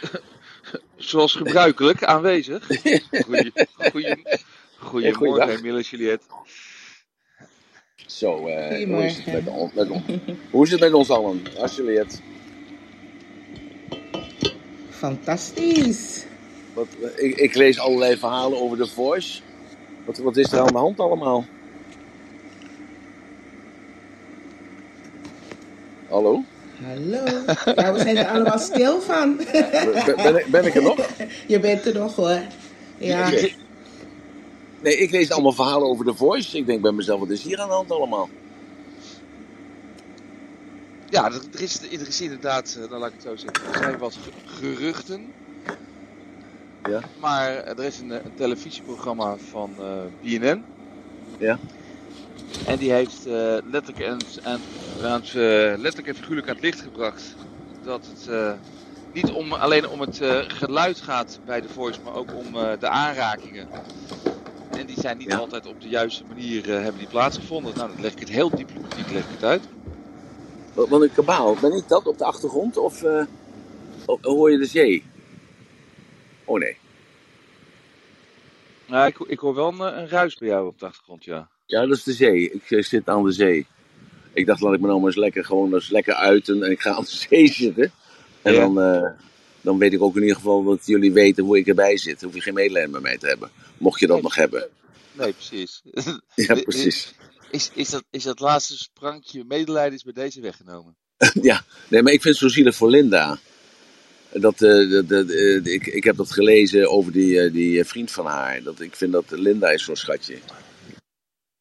Zoals gebruikelijk aanwezig. Goeie, goeie, goedemorgen, Mille Juliet. Zo, eh, hoe, is het met, on- met hoe is het met ons allen? Juliet. Fantastisch. Wat, eh, ik, ik lees allerlei verhalen over The Voice. Wat, wat is er aan de hand allemaal? Hallo? Hallo. Ja, we zijn er allemaal stil van. Ben, ben ik, ben ik er nog? Je bent er nog hoor. Ja. Nee, ik lees allemaal verhalen over The Voice. Ik denk bij mezelf, wat is hier aan de hand allemaal? Ja, er, is, er is inderdaad, eh, dan laat ik het zo zeggen, er zijn wat ge- geruchten. Ja. Maar er is een, eh, een televisieprogramma van eh, BNN. Ja. En die heeft eh, letterlijk, en, en, eh, letterlijk en figuurlijk aan het licht gebracht dat het eh, niet om, alleen om het geluid gaat bij de voice, maar ook om de aanrakingen. En die zijn niet Ja. altijd op de juiste manier hebben die plaatsgevonden. Nou, dan leg ik het heel diplomatiek leg ik het uit. Wat een kabaal. Ben ik dat op de achtergrond? Of ho- hoor je de zee? Oh nee. Ja, ik, ik hoor wel een, een ruis bij jou op de achtergrond, ja. Ja, dat is de zee. Ik eh, zit aan de zee. Ik dacht, laat ik me nou maar eens lekker, gewoon eens lekker uiten en ik ga aan de zee zitten. En Ja. dan, eh, dan weet ik ook in ieder geval dat jullie weten hoe ik erbij zit. Dan hoef je geen medelijden met mij te hebben. Mocht je dat Nee. nog hebben. Nee, precies. Ja, precies. Is, is, dat, is dat laatste sprankje medelijden is bij deze weggenomen? ja, nee, maar ik vind het zo zielig voor Linda. Dat, eh, dat, ik, ik heb dat gelezen over die, die vriend van haar. Dat, ik vind dat Linda is zo'n schatje.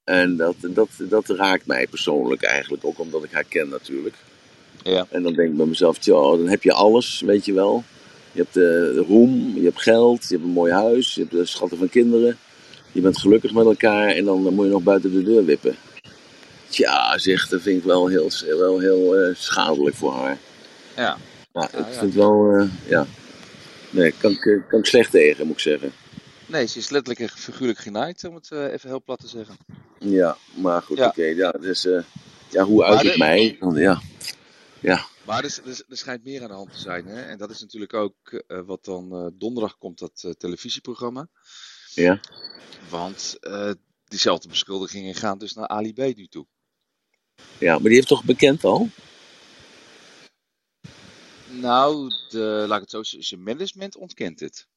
En dat, dat, dat raakt mij persoonlijk eigenlijk. Ook omdat ik haar ken natuurlijk. Ja. En dan denk ik bij mezelf, tja, dan heb je alles, weet je wel. Je hebt eh, roem, je hebt geld, je hebt een mooi huis, je hebt de schatten van kinderen. Je bent gelukkig met elkaar en dan moet je nog buiten de deur wippen. Tja, zeg, dat vind ik wel heel, wel heel eh, schadelijk voor haar. Ja. Maar Ja, ik ja. vind het wel, eh, ja. Nee, kan ik, kan ik slecht tegen, moet ik zeggen. Nee, ze is letterlijk en figuurlijk genaaid, om het even heel plat te zeggen. Ja, maar goed, Ja. oké. ja, dus, eh, ja, hoe uit het mij? Ja. ja, Maar er, er, er schijnt meer aan de hand te zijn. Hè? En dat is natuurlijk ook eh, wat dan eh, donderdag komt, dat televisieprogramma. ja. Want diezelfde beschuldigingen gaan dus naar Ali B nu toe. ja, maar die heeft toch bekend al? Nou, de, laat ik het zo zeggen, zijn management ontkent het.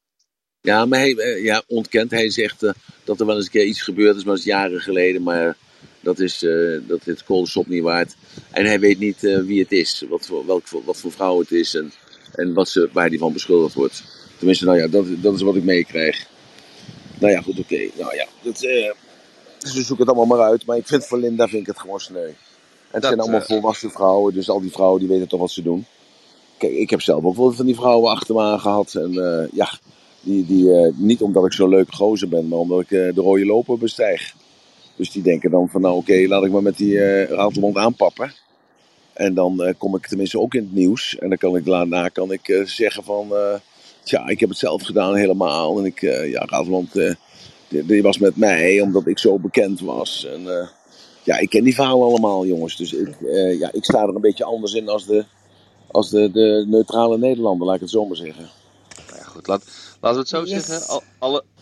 Ja, maar hij eh, ja, ontkent. Hij zegt eh, dat er wel eens een keer iets gebeurd is, maar dat is jaren geleden. Maar dat is, eh dat is koolsop niet waard. En hij weet niet wie het is, wat voor, welk, wat voor vrouw het is en, en wat ze, waar hij van beschuldigd wordt. Tenminste, nou ja, dat, dat is wat ik meekrijg. Nou ja, goed, oké. Nou ja, dat, ze zoeken het allemaal maar uit. Maar ik vind voor Linda vind ik het gewoon sneu. En het Dat, zijn allemaal volwassen vrouwen, dus al die vrouwen die weten toch wat ze doen. Kijk, ik heb zelf ook wel van die vrouwen achter me aangehad. En eh, ja, die, die, eh, niet omdat ik zo'n leuke gozer ben, maar omdat ik eh, de rode loper bestijg. Dus die denken dan van nou oké, laat ik maar met die eh ratelmond aanpappen. En dan kom ik tenminste ook in het nieuws. En dan kan ik daarna kan ik, zeggen van... tja, ik heb het zelf gedaan helemaal. En ik, ja, Ratelmond, eh die, die was met mij omdat ik zo bekend was. En ja, ik ken die verhalen allemaal jongens. Dus ik, ja, ik sta er een beetje anders in als de, als de, de neutrale Nederlander, laat ik het zo maar zeggen. Nou ja, goed, laat, laten we het zo Yes. zeggen.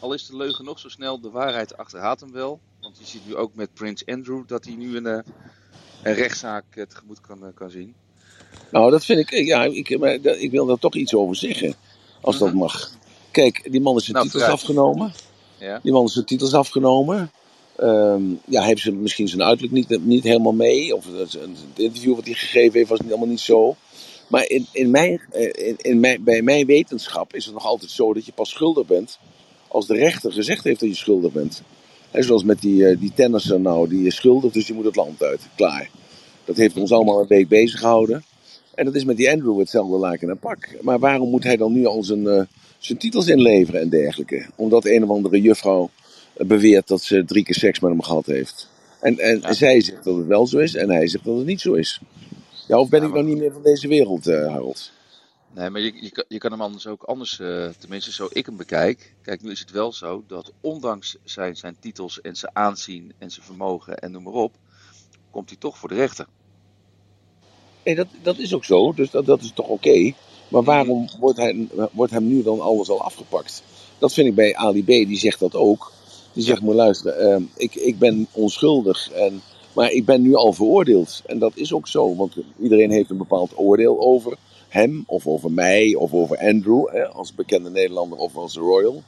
Al, is de leugen nog zo snel, de waarheid achterhaalt hem wel. Want je ziet nu ook met Prins Andrew dat hij nu een, eh, een rechtszaak eh, tegemoet kan, eh, kan zien. Nou, dat vind ik, ja, ik, maar ik wil daar toch iets over zeggen. Als dat Mhm. mag. Kijk, die man is zijn Nou, titels vooruit. afgenomen. Ja? Die man is zijn titels afgenomen. Ehm, ja, hij heeft ze misschien zijn uiterlijk niet, niet helemaal mee. Of het, interview wat hij gegeven heeft was niet, helemaal niet zo. Maar in, in mijn, eh, in, in mijn, bij mijn wetenschap is het nog altijd zo dat je pas schuldig bent als de rechter gezegd heeft dat je schuldig bent. Hè, zoals met die, eh, die tennisser nou, die is schuldig, dus die moet het land uit. Klaar. Dat heeft ons allemaal een week bezig gehouden. En dat is met die Andrew hetzelfde laken en pak. Maar waarom moet hij dan nu al zijn, eh, zijn titels inleveren en dergelijke? Omdat een of andere juffrouw beweert dat ze drie keer seks met hem gehad heeft. En, en Ja. zij zegt dat het wel zo is en hij zegt dat het niet zo is. Ja, of ben Ja, ik maar- nou niet meer van deze wereld, eh, Harold? Nee, maar je, je, kan- je kan hem anders ook anders, eh, tenminste zo ik hem bekijk. Kijk, nu is het wel zo dat ondanks zijn, zijn titels en zijn aanzien en zijn vermogen en noem maar op, komt hij toch voor de rechter. Nee, dat, dat is ook zo, dus dat, dat is toch oké. Maar waarom wordt, hij, wordt hem nu dan alles al afgepakt? Dat vind ik bij Ali B, die zegt dat ook. Die zegt, moet luisteren, eh, ik, ik ben onschuldig, en, maar ik ben nu al veroordeeld. En dat is ook zo, want iedereen heeft een bepaald oordeel over hem, of over mij, of over Andrew, hè, als bekende Nederlander of als Royal.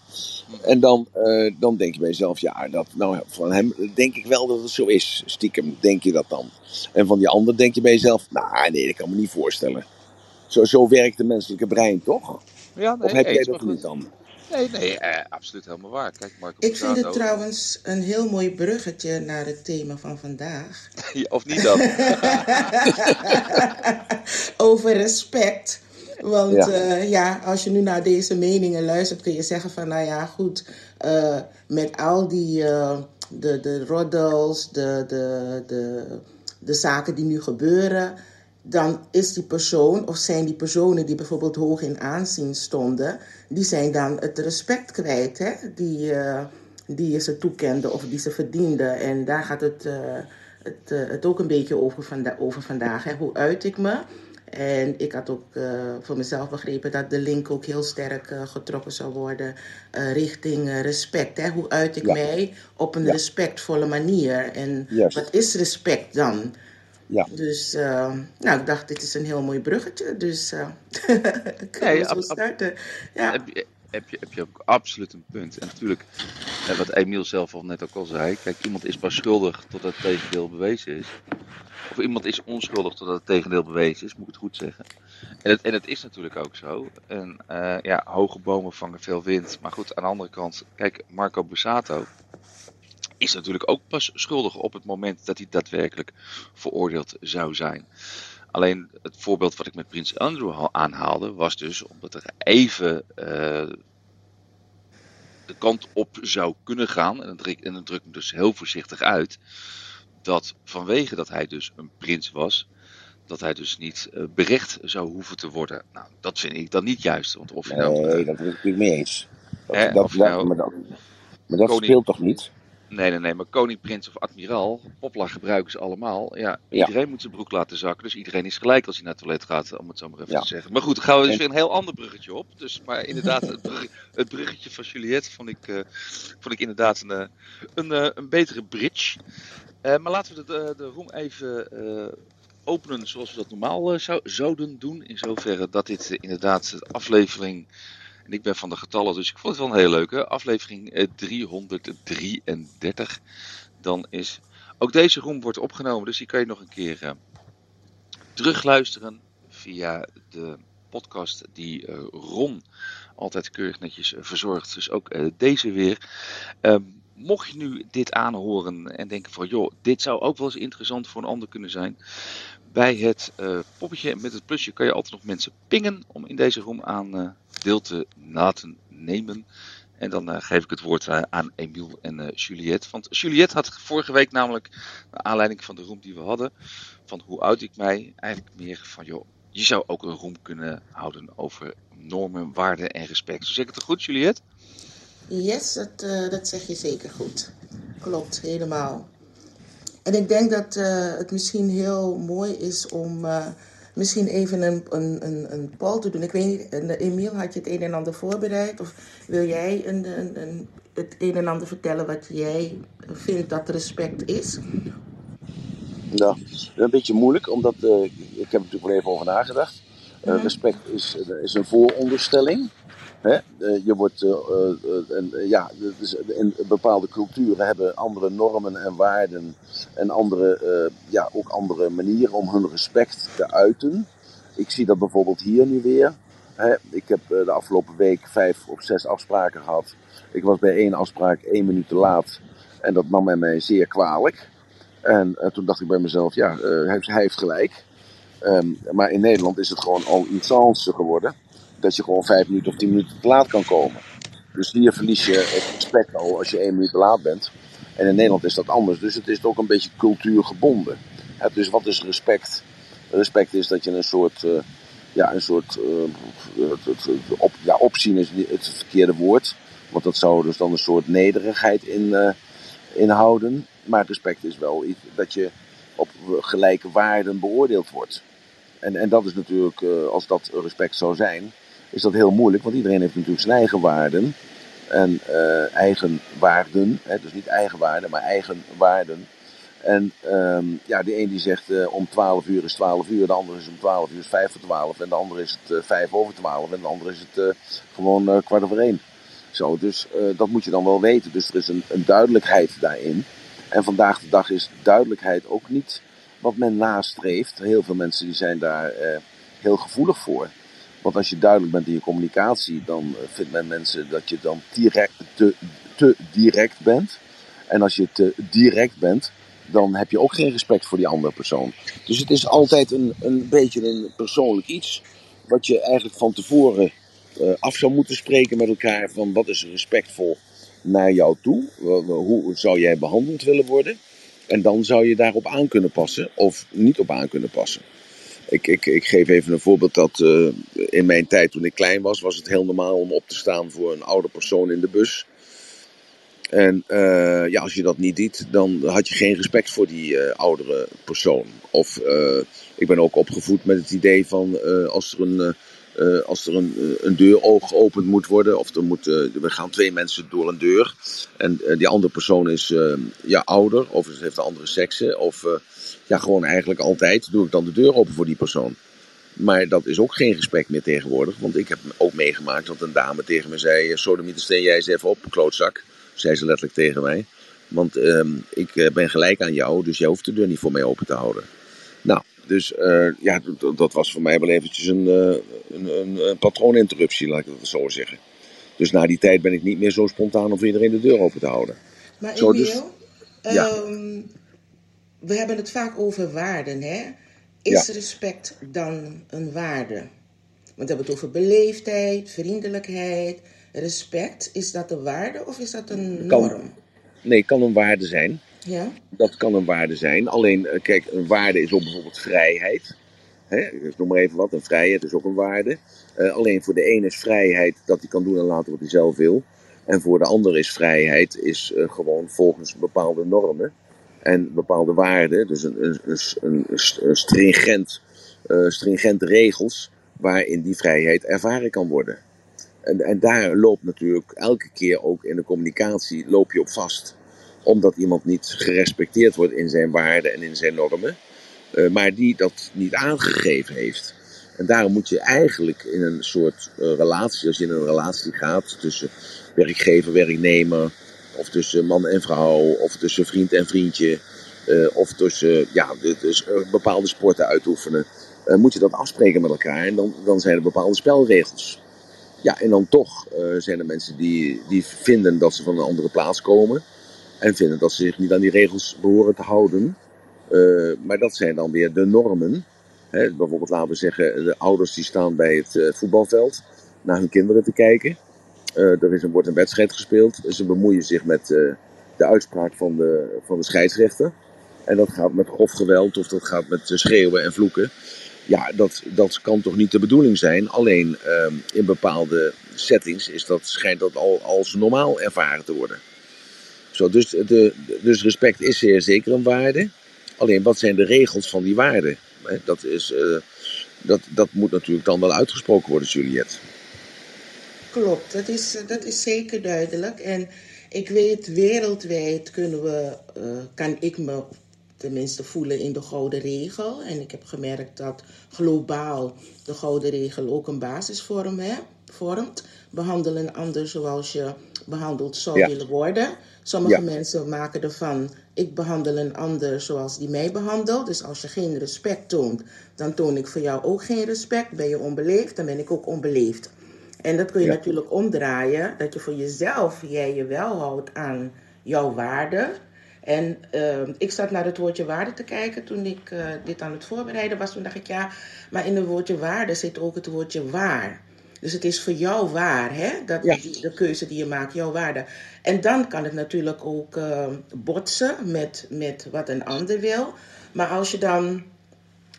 En dan, eh, dan denk je bij jezelf, ja, dat, nou, van hem denk ik wel dat het zo is. Stiekem denk je dat dan. En van die ander denk je bij jezelf, nou nee, dat kan me niet voorstellen. Zo, zo werkt de menselijke brein, toch? Ja, nee, of heb jij dat niet dan? Nee, nee, eh, absoluut helemaal waar. Kijk, Marco Ik vind het trouwens een heel mooi bruggetje naar het thema van vandaag. Of niet dan? Over respect. Want Ja. ja. ja, als je nu naar deze meningen luistert, kun je zeggen van, nou ja, goed, eh, met al die, eh, de, de roddels, de, de, de, de zaken die nu gebeuren, dan is die persoon, of zijn die personen die bijvoorbeeld hoog in aanzien stonden, die zijn dan het respect kwijt, hè? Die, eh, die je ze toekenden of die ze verdienden. En daar gaat het, eh, het, eh, het ook een beetje over, vanda over vandaag. Hè? Hoe uit ik me? En ik had ook voor mezelf begrepen dat de link ook heel sterk getrokken zou worden richting respect. Hè? Hoe uit ik Ja. mij op een Ja. respectvolle manier? En wat is respect dan? Ja. Dus eh, nou, ik dacht, dit is een heel mooi bruggetje. Dus eh kunnen Nee, we starten. Ja. heb, je, heb, je, heb je ook absoluut een punt. En natuurlijk, wat Emiel zelf al net ook al zei. Kijk, iemand is pas schuldig totdat het tegendeel bewezen is. Of iemand is onschuldig totdat het tegendeel bewezen is, moet ik het goed zeggen. En het, en het is natuurlijk ook zo. En eh, ja, hoge bomen vangen veel wind. Maar goed, aan de andere kant, kijk, Marco Bussato is natuurlijk ook pas schuldig op het moment dat hij daadwerkelijk veroordeeld zou zijn. Alleen het voorbeeld wat ik met Prins Andrew al aanhaalde, was dus omdat er even eh, de kant op zou kunnen gaan, en dat, druk- en dat druk ik dus heel voorzichtig uit, dat vanwege dat hij dus een prins was, dat hij dus niet eh, berecht zou hoeven te worden. Nou, dat vind ik dan niet juist, want of je nou... Nee, eh, dat ben ik natuurlijk mee eens. Dat, Hè, dat, nou- maar dat, maar dat Koning- speelt toch niet? Nee, nee, nee, maar koning, prins of admiraal, popla gebruiken ze allemaal. Ja, Ja. iedereen moet zijn broek laten zakken, dus iedereen is gelijk als hij naar het toilet gaat, om het zo maar even Ja. te zeggen. Maar goed, dan gaan we dus weer een heel ander bruggetje op. Dus, maar inderdaad, het, brug- het bruggetje van Juliette vond ik, eh, vond ik inderdaad een, eh, een, eh, een betere bridge. Maar laten we de, de, room even eh, openen zoals we dat normaal zou, zouden doen. In zoverre dat dit inderdaad de aflevering en ik ben van de getallen, dus ik vond het wel een hele leuke. Aflevering eh, 333. Dan is. Ook deze room wordt opgenomen, dus die kan je nog een keer eh, terugluisteren via de podcast die eh, Ron altijd keurig netjes eh, verzorgt. Dus ook eh, deze weer. Ehm, mocht je nu dit aanhoren en denken van joh, dit zou ook wel eens interessant voor een ander kunnen zijn. Bij het eh, poppetje met het plusje kan je altijd nog mensen pingen om in deze room aan eh, deel te laten nemen. En dan eh, geef ik het woord aan Emiel en Juliette. Want Juliette had vorige week namelijk, naar aanleiding van de room die we hadden, van hoe oud ik mij, eigenlijk meer van joh, je zou ook een room kunnen houden over normen, waarden en respect. Zo zeg ik het goed, Juliette? Yes, dat, dat zeg je zeker goed. Klopt, helemaal. En ik denk dat eh, het misschien heel mooi is om eh, misschien even een, een, een, een poll te doen. Ik weet niet, Emiel, had je het een en ander voorbereid? Of wil jij een, een, een, het een en ander vertellen wat jij vindt dat respect is? Ja, een beetje moeilijk, omdat eh, ik heb er natuurlijk wel even over nagedacht. Mhm. Respect is, is een vooronderstelling. Hè? Eh, je wordt, eh, eh, en, ja, in bepaalde culturen hebben andere normen en waarden en andere, ja, ook andere manieren om hun respect te uiten. Ik zie dat bijvoorbeeld hier nu weer. Ik heb de afgelopen week vijf of zes afspraken gehad. Ik was bij één afspraak één minuut te laat en dat nam mij zeer kwalijk. En toen dacht ik bij mezelf, ja, hij, heeft- hij heeft gelijk. Ehm, maar in Nederland is het gewoon al iets anders geworden. Dat je gewoon vijf minuten of tien minuten te laat kan komen. Dus hier verlies je het respect al als je één minuut te laat bent. En in Nederland is dat anders. Dus het is ook een beetje cultuurgebonden. Dus wat is respect? Respect is dat je een soort, eh, ja, een soort eh, op, ja, opzien is het verkeerde woord. Want dat zou dus dan een soort nederigheid in, eh, inhouden. Maar respect is wel iets dat je op gelijke waarden beoordeeld wordt. en, en dat is natuurlijk, als dat respect zou zijn, is dat heel moeilijk. Want iedereen heeft natuurlijk zijn eigen waarden. En uh, eigen waarden. Hè, dus niet eigen waarden, maar eigen waarden. En ehm, ja, de een die zegt uh, om 12 uur is 12 uur, de ander is om 12 uur is 5 voor 12 en de ander is het uh, 5 over 12 en de ander is het gewoon kwart over 1. Zo, dus dat moet je dan wel weten. Dus er is een, een, duidelijkheid daarin. En vandaag de dag is duidelijkheid ook niet wat men nastreeft. Heel veel mensen die zijn daar heel gevoelig voor. Want als je duidelijk bent in je communicatie, dan vindt men mensen dat je dan direct, te, te direct bent. En als je te direct bent, dan heb je ook geen respect voor die andere persoon. Dus het is altijd een, een beetje een persoonlijk iets. Wat je eigenlijk van tevoren uh, af zou moeten spreken met elkaar. Van wat is respectvol naar jou toe? Hoe zou jij behandeld willen worden? En dan zou je daarop aan kunnen passen of niet op aan kunnen passen. Ik, ik, ik geef even een voorbeeld dat uh, in mijn tijd toen ik klein was, was het heel normaal om op te staan voor een oude persoon in de bus. En uh, ja, als je dat niet deed, dan had je geen respect voor die uh, oudere persoon. Of ik ben ook opgevoed met het idee van als er een, als er een, een deur geopend moet worden, of er moet, we gaan twee mensen door een deur. En die andere persoon is ja, ouder, of het heeft een andere sekse, of ja, gewoon eigenlijk altijd doe ik dan de deur open voor die persoon. Maar dat is ook geen respect meer tegenwoordig. Want ik heb ook meegemaakt dat een dame tegen me zei: Sodemieter, jij eens even op, klootzak zei ze letterlijk tegen mij. Want uh, ik eh, ben gelijk aan jou, dus jij hoeft de deur niet voor mij open te houden. Dus uh, ja, dat was voor mij wel eventjes een, uh, een, een, een patrooninterruptie, laat ik dat zo zeggen. Dus na die tijd ben ik niet meer zo spontaan om voor iedereen de deur open te houden. Maar zo, dus, ja. um, we hebben het vaak over waarden, hè? Is ja. respect dan een waarde? Want we hebben het over beleefdheid, vriendelijkheid, respect, is dat een waarde of is dat een kan, norm? Nee, kan een waarde zijn. Ja? Dat kan een waarde zijn. Alleen, kijk, een waarde is ook bijvoorbeeld vrijheid. Dus noem maar even wat, een vrijheid is ook een waarde. Uh, alleen voor de ene is vrijheid dat hij kan doen en laten wat hij zelf wil. En voor de ander is vrijheid is, uh, gewoon volgens bepaalde normen en bepaalde waarden. Dus een, een, een, een stringent, stringente regels waarin die vrijheid ervaren kan worden. En, en daar loopt natuurlijk elke keer ook in de communicatie loop je op vast. Omdat iemand niet gerespecteerd wordt in zijn waarden en in zijn normen. Uh, maar die dat niet aangegeven heeft. En daarom moet je eigenlijk in een soort uh, relatie, als je in een relatie gaat tussen werkgever, werknemer, of tussen man en vrouw, of tussen vriend en vriendje, uh, of tussen ja, dus, bepaalde sporten uitoefenen, moet je dat afspreken met elkaar. En dan, dan zijn er bepaalde spelregels. Ja, en dan toch zijn er mensen die, die vinden dat ze van een andere plaats komen. En vinden dat ze zich niet aan die regels behoren te houden. Uh, maar dat zijn dan weer de normen. Hè, bijvoorbeeld laten we zeggen, de ouders die staan bij het uh, voetbalveld naar hun kinderen te kijken. er is een, wordt een wedstrijd gespeeld. Ze bemoeien zich met de uitspraak van de, van de scheidsrechter. En dat gaat met grof geweld of dat gaat met schreeuwen en vloeken. Ja, dat, dat kan toch niet de bedoeling zijn. Alleen uh, in bepaalde settings is dat, schijnt dat al als normaal ervaren te worden. Zo, dus, de, dus respect is zeer zeker een waarde. Alleen wat zijn de regels van die waarde? Dat, is, uh, dat, dat moet natuurlijk dan wel uitgesproken worden, Juliette. Klopt, dat is, dat is zeker duidelijk. En ik weet, wereldwijd kunnen we, uh, kan ik me tenminste voelen in de gouden regel. En ik heb gemerkt dat globaal de gouden regel ook een basis vorm, hè, vormt. Behandel een ander zoals je behandeld zou ja. willen worden. Sommige ja. mensen maken ervan, ik behandel een ander zoals die mij behandelt. Dus als je geen respect toont, dan toon ik voor jou ook geen respect. Ben je onbeleefd, dan ben ik ook onbeleefd. En dat kun je ja. natuurlijk omdraaien, dat je voor jezelf, jij je wel houdt aan jouw waarden. En uh, ik zat naar het woordje waarde te kijken toen ik uh, dit aan het voorbereiden was. Toen dacht ik, ja, maar in het woordje waarde zit ook het woordje waar. Dus het is voor jou waar, hè? Dat, ja. die, de keuze die je maakt, jouw waarde. En dan kan het natuurlijk ook uh, botsen met, met wat een ander wil. Maar als je dan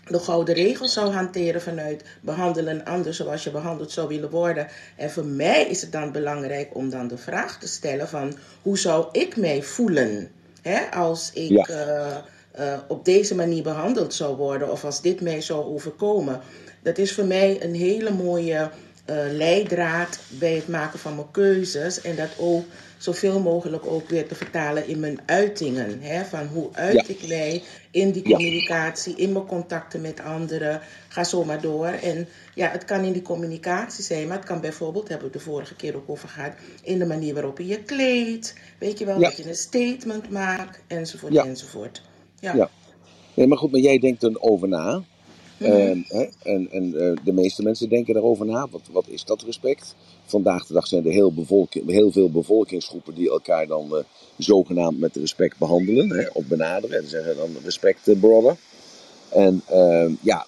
de gouden regels zou hanteren vanuit behandelen een ander zoals je behandeld zou willen worden. En voor mij is het dan belangrijk om dan de vraag te stellen van hoe zou ik mij voelen? Hè, als ik ja. uh, uh, op deze manier behandeld zou worden of als dit mij zou overkomen. Dat is voor mij een hele mooie uh, leidraad bij het maken van mijn keuzes. En dat ook zoveel mogelijk ook weer te vertalen in mijn uitingen. Hè? Van hoe uit ik mij in die communicatie, in mijn contacten met anderen. Ga zo maar door. En ja, het kan in die communicatie zijn, maar het kan bijvoorbeeld, hebben we de vorige keer ook over gehad, in de manier waarop je je kleedt. Weet je wel, dat je een statement maakt, enzovoort, enzovoort. Ja. Nee, maar goed, maar jij denkt er over na. Mhm. Ehm? En, en uh, de meeste mensen denken daarover na. Wat, wat is dat respect? Vandaag de dag zijn er heel, heel veel bevolkingsgroepen die elkaar dan uh, zogenaamd met respect behandelen hè, of benaderen. En zeggen dan respect, uh, brother. En uh, ja,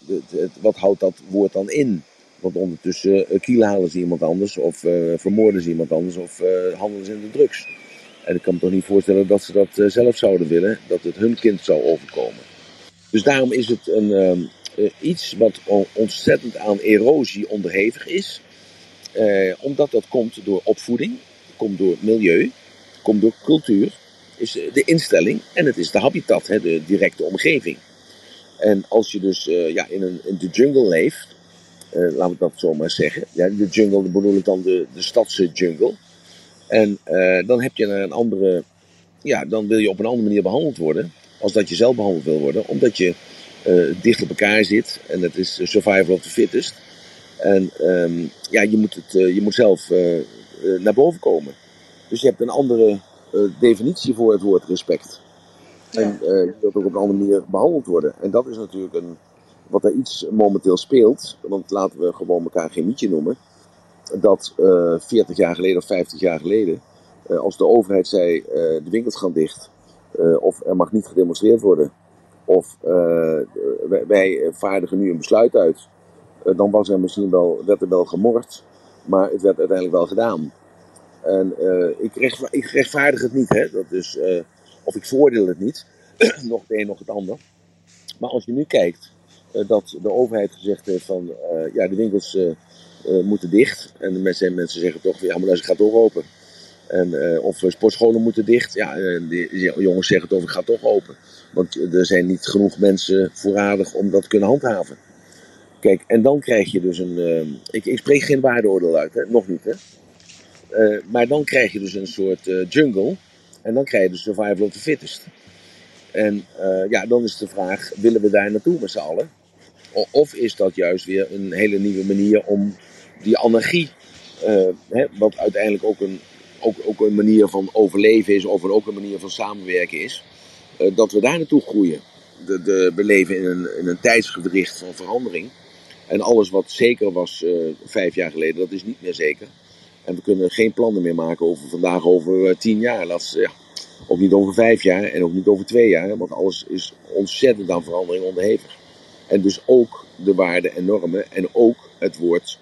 wat houdt dat woord dan in? Want ondertussen uh, halen ze iemand anders, of vermoorden ze iemand anders, of handelen ze in de drugs. En ik kan me toch niet voorstellen dat ze dat zelf zouden willen, dat het hun kind zou overkomen. Dus daarom is het een, uh, iets wat ontzettend aan erosie onderhevig is. Uh, omdat dat komt door opvoeding, komt door milieu, komt door cultuur, is de instelling en het is de habitat, hè, de directe omgeving. En als je dus uh, ja, in, een, in de jungle leeft, laten we dat zo maar zeggen. Ja, de jungle bedoel ik dan de, de stadse jungle. En dan heb je een andere, ja, dan wil je op een andere manier behandeld worden als dat je zelf behandeld wil worden, omdat je dicht op elkaar zit. En het is survival of the fittest. En um, ja, je moet, het, uh, je moet zelf naar boven komen. Dus je hebt een andere definitie voor het woord respect. Ja. En je wilt ook op een andere manier behandeld worden. En dat is natuurlijk een, wat er iets momenteel speelt. Want laten we gewoon elkaar geen mietje noemen. Dat 40 jaar geleden of 50 jaar geleden, als de overheid zei: de winkels gaan dicht. of er mag niet gedemonstreerd worden of uh, wij vaardigen nu een besluit uit. Uh, dan was er misschien wel, werd er wel gemord, maar het werd uiteindelijk wel gedaan. En uh, ik, ik rechtvaardig het niet, hè? Dat is, of ik voordeel het niet, nog het een nog het ander. Maar als je nu kijkt dat de overheid gezegd heeft van ja, de winkels moeten dicht. En de mensen, mensen zeggen toch, ja, maar dat gaat toch open. En, uh, of sportscholen moeten dicht. Ja, de jongens zeggen toch, ik ga toch open. Want er zijn niet genoeg mensen voorradig om dat te kunnen handhaven. Kijk, en dan krijg je dus een. Ik, ik, spreek geen waardeoordeel uit, hè? nog niet. Hè? Maar dan krijg je dus een soort jungle. En dan krijg je de survival of the fittest. En ja, dan is de vraag: willen we daar naartoe met z'n allen? Of is dat juist weer een hele nieuwe manier om die anarchie, hè, wat uiteindelijk ook een, ook, ook een manier van overleven is, of ook een manier van samenwerken is, eh, dat we daar naartoe groeien. De, de, we leven in een, in een van verandering. En alles wat zeker was uh, vijf jaar geleden, dat is niet meer zeker. En we kunnen geen plannen meer maken over vandaag over uh, tien jaar. Laat, ja, ook niet over vijf jaar en ook niet over twee jaar. Want alles is ontzettend aan verandering onderhevig. En dus ook de waarden en normen en ook het woord,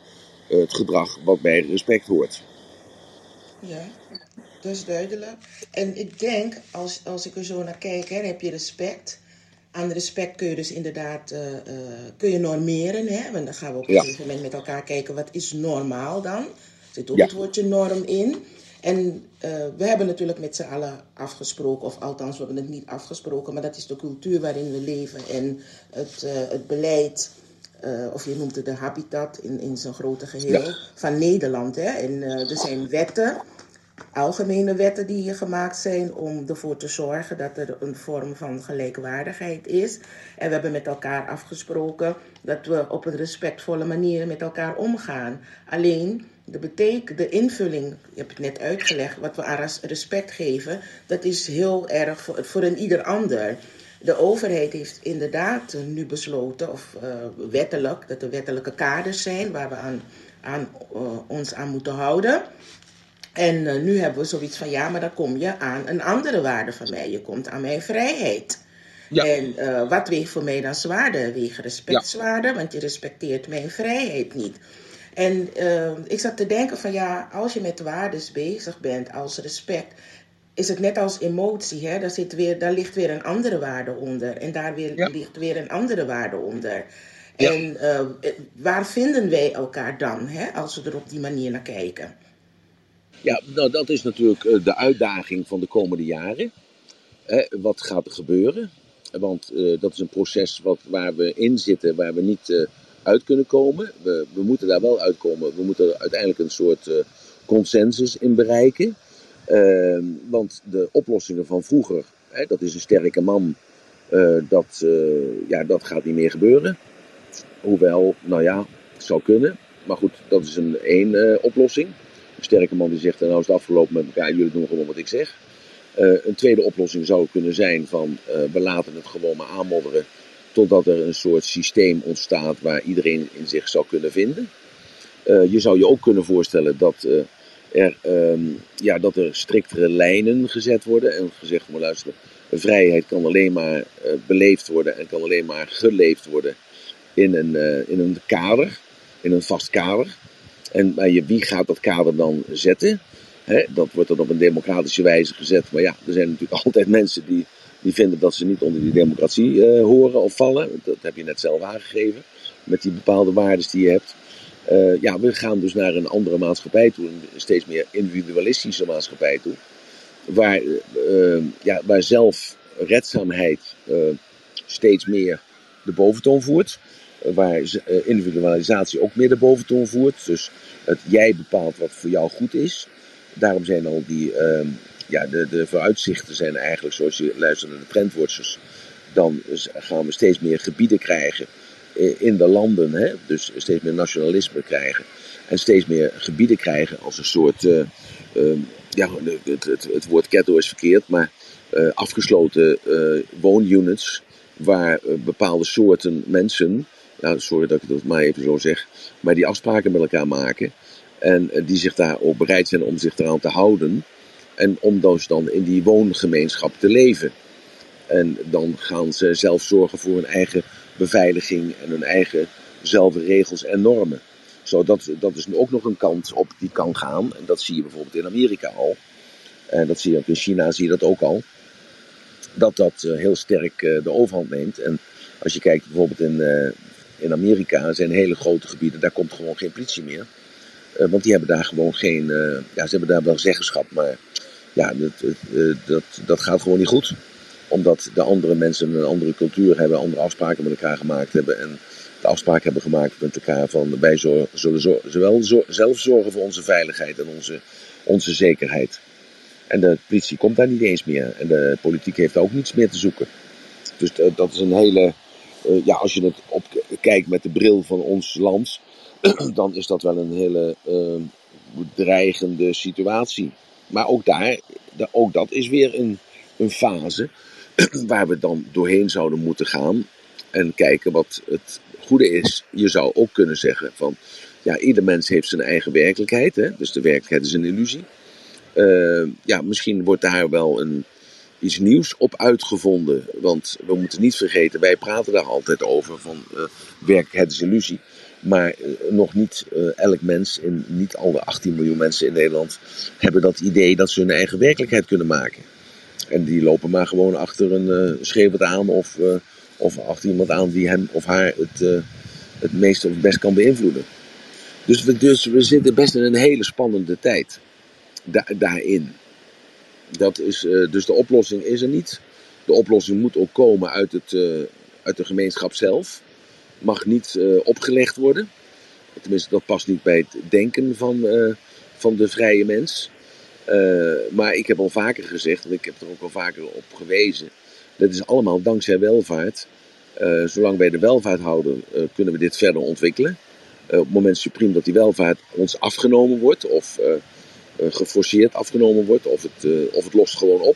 het gedrag wat bij respect hoort. Ja dat is duidelijk. En ik denk, als, als ik er zo naar kijk, hè, heb je respect. Aan respect kun je dus inderdaad uh, uh, kun je normeren. Hè? Want dan gaan we op een gegeven moment met elkaar kijken, wat is normaal dan? Er zit ook het woordje norm in. En uh, we hebben natuurlijk met z'n allen afgesproken, of althans, we hebben het niet afgesproken, maar dat is de cultuur waarin we leven en het, het beleid, of je noemt het de habitat in, in zijn grote geheel, van Nederland. Hè? En er zijn wetten algemene wetten die hier gemaakt zijn om ervoor te zorgen dat er een vorm van gelijkwaardigheid is. En we hebben met elkaar afgesproken dat we op een respectvolle manier met elkaar omgaan. Alleen de, beteken, de invulling, je hebt het net uitgelegd, wat we aan respect geven, dat is heel erg voor, een ieder ander. De overheid heeft inderdaad nu besloten, of uh, wettelijk, dat er wettelijke kaders zijn waar we aan, aan, uh, ons aan moeten houden. En uh, nu hebben we zoiets van, ja, maar dan kom je aan een andere waarde van mij. Je komt aan mijn vrijheid. Ja. En uh, wat weegt voor mij dan zwaarder? Weegt respect ja. zwaarder, want je respecteert mijn vrijheid niet. En uh, ik zat te denken van, ja, als je met waardes bezig bent, als respect, is het net als emotie. Hè? Daar, zit weer, daar ligt weer een andere waarde onder. En daar weer, ja. ligt weer een andere waarde onder. En waar vinden wij elkaar dan, hè, als we er op die manier naar kijken? Ja, nou dat is natuurlijk eh, de uitdaging van de komende jaren. wat gaat er gebeuren? Want dat is een proces wat, waar we in zitten, waar we niet uit kunnen komen. We, we moeten daar wel uitkomen. We moeten uiteindelijk een soort consensus in bereiken. Ehm, want de oplossingen van vroeger, dat is een sterke man, dat, ja, dat gaat niet meer gebeuren. Hoewel, nou ja, het zou kunnen. Maar goed, dat is een één oplossing. Een sterke man die zegt, nou is het afgelopen met elkaar, jullie doen gewoon wat ik zeg. Uh, een tweede oplossing zou kunnen zijn van uh, we laten het gewoon maar aanmodderen totdat er een soort systeem ontstaat waar iedereen in zich zou kunnen vinden. Je zou je ook kunnen voorstellen dat, er, um, ja, dat er striktere lijnen gezet worden en gezegd wordt luister, vrijheid kan alleen maar beleefd worden en kan alleen maar geleefd worden in een, in een kader, in een vast kader. En maar wie gaat dat kader dan zetten? dat wordt dan op een democratische wijze gezet. Maar ja, er zijn natuurlijk altijd mensen die, die vinden dat ze niet onder die democratie uh, horen of vallen. Dat heb je net zelf aangegeven. Met die bepaalde waarden die je hebt. Uh, ja, we gaan dus naar een andere maatschappij toe. Een steeds meer individualistische maatschappij toe. Waar, uh, ja, waar zelfredzaamheid steeds meer de boventoon voert waar individualisatie ook meer de boventoon voert. Dus het jij bepaalt wat voor jou goed is. Daarom zijn al die, uh, ja, de, de vooruitzichten zijn eigenlijk, zoals je luistert naar de trendwatchers, dan gaan we steeds meer gebieden krijgen in de landen. Hè? Dus steeds meer nationalisme krijgen. En steeds meer gebieden krijgen als een soort, uh, uh, ja, het, het, het, woord ghetto is verkeerd, maar uh, afgesloten woonunits waar bepaalde soorten mensen ja, sorry dat ik dat maar even zo zeg, maar die afspraken met elkaar maken. En eh, die zich daar ook bereid zijn om zich eraan te houden. En om dus dan in die woongemeenschap te leven. En dan gaan ze zelf zorgen voor hun eigen beveiliging en hun eigen zelfde regels en normen. Zo, dat, dat is ook nog een kant op die kan gaan. En dat zie je bijvoorbeeld in Amerika al. En dat zie je ook in China, zie je dat ook al. Dat dat eh, heel sterk eh, de overhand neemt. En als je kijkt bijvoorbeeld in in Amerika zijn hele grote gebieden, daar komt gewoon geen politie meer. Uh, want die hebben daar gewoon geen, uh, ja, ze hebben daar wel zeggenschap, maar ja, dat, uh, dat, dat gaat gewoon niet goed. Omdat de andere mensen een andere cultuur hebben, andere afspraken met elkaar gemaakt hebben. En de afspraak hebben gemaakt met elkaar van wij zullen zo, zowel zo, zelf zorgen voor onze veiligheid en onze, onze zekerheid. En de politie komt daar niet eens meer. En de politiek heeft daar ook niets meer te zoeken. Dus dat is een hele ja, als je het op kijkt met de bril van ons land, dan is dat wel een hele uh, dreigende situatie. Maar ook daar, ook dat is weer een, een fase waar we dan doorheen zouden moeten gaan en kijken wat het goede is. Je zou ook kunnen zeggen van, ja, ieder mens heeft zijn eigen werkelijkheid, hè? dus de werkelijkheid is een illusie. Uh, ja, misschien wordt daar wel een, iets nieuws op uitgevonden. Want we moeten niet vergeten, wij praten daar altijd over van uh, werk, het is illusie. Maar uh, nog niet uh, elk mens, in, niet alle 18 miljoen mensen in Nederland, hebben dat idee dat ze hun eigen werkelijkheid kunnen maken. En die lopen maar gewoon achter een schreeuwend aan of, of achter iemand aan die hem of haar het, het meest of het best kan beïnvloeden. Dus we, dus we zitten best in een hele spannende tijd da daarin. Dat is, uh, dus de oplossing is er niet. De oplossing moet ook komen uit, het, uh, uit de gemeenschap zelf. Mag niet uh, opgelegd worden. Tenminste, dat past niet bij het denken van, van de vrije mens. maar ik heb al vaker gezegd, en ik heb er ook al vaker op gewezen. Dat is allemaal dankzij welvaart. zolang wij de welvaart houden, kunnen we dit verder ontwikkelen. op het moment supreme dat die welvaart ons afgenomen wordt, of eh, geforceerd afgenomen wordt. Of het, eh, of het lost gewoon op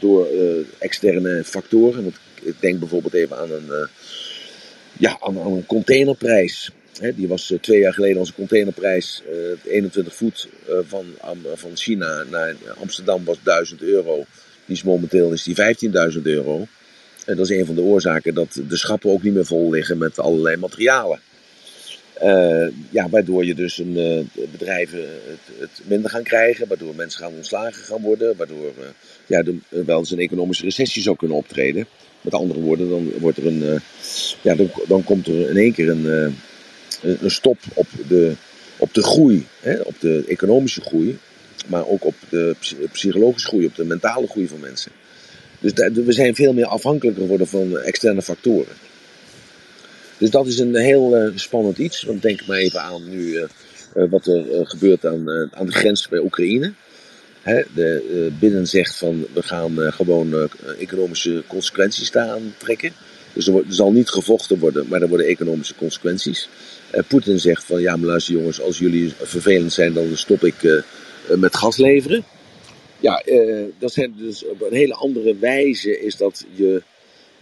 door eh, externe factoren. Want ik denk bijvoorbeeld even aan een, ja, aan, aan een containerprijs. die was twee jaar geleden onze containerprijs, 21 voet van, van China naar Amsterdam was 1000 euro. Die is momenteel is die 15.000 euro. En dat is een van de oorzaken dat de schappen ook niet meer vol liggen met allerlei materialen. Uh, ja, waardoor je dus een, uh, bedrijven het, het, minder gaan krijgen, waardoor mensen gaan ontslagen gaan worden, waardoor uh, ja, de, wel eens een economische recessie zou kunnen optreden. Met andere woorden, dan, wordt er een, ja, dan, dan, komt er in één keer een, een stop op de, op de groei, hè, op de economische groei, maar ook op de psychologische groei, op de mentale groei van mensen. Dus we zijn veel meer afhankelijker geworden van externe factoren. Dus dat is een heel eh, spannend iets. Want denk maar even aan nu eh, eh, wat er gebeurt aan, aan de grens bij Oekraïne. Hè, de Binnen zegt van we gaan gewoon economische consequenties daaraan trekken. Dus er, wordt, er zal niet gevochten worden, maar er worden economische consequenties. Poetin zegt van ja, maar luister jongens, als jullie vervelend zijn, dan stop ik met gas leveren. Ja, dat zijn dus op een hele andere wijze is dat je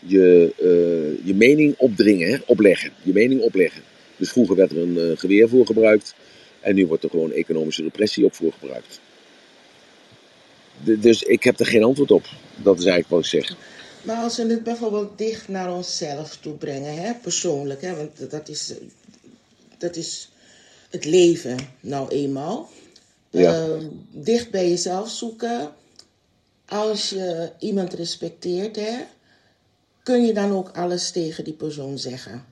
je, eh, je mening opdringen, hè, opleggen. Je mening opleggen. Dus vroeger werd er een eh, geweer voor gebruikt en nu wordt er gewoon economische repressie op voor gebruikt. De- dus ik heb er geen antwoord op. Dat is eigenlijk wat ik zeg. Maar als we het bijvoorbeeld dicht naar onszelf toe brengen, hè, persoonlijk, hè, want dat is, dat is het leven nou eenmaal. Ja. Ehm, dicht bij jezelf zoeken. Als je iemand respecteert, hè, kun je dan ook alles tegen die persoon zeggen?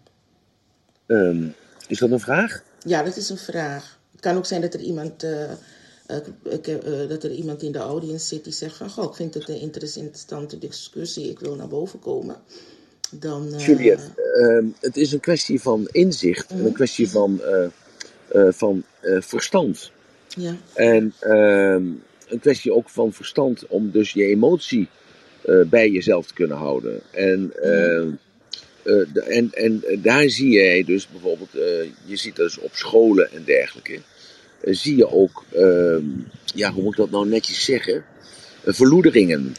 Ehm, is dat een vraag? Ja, dat is een vraag. Het kan ook zijn dat er iemand, eh, eh, eh, dat er iemand in de audience zit die zegt van... Goh, ik vind het een interessante discussie, ik wil naar boven komen. Dan, Juliette, ehm, het is een kwestie van inzicht en een kwestie van, van verstand. Ja, En ehm, een kwestie ook van verstand om dus je emotie bij jezelf te kunnen houden. En, ehm, eh, en, en daar zie jij dus bijvoorbeeld, eh, je ziet dus op scholen en dergelijke, eh, zie je ook, ehm, ja, hoe moet ik dat nou netjes zeggen, Eh, verloederingen.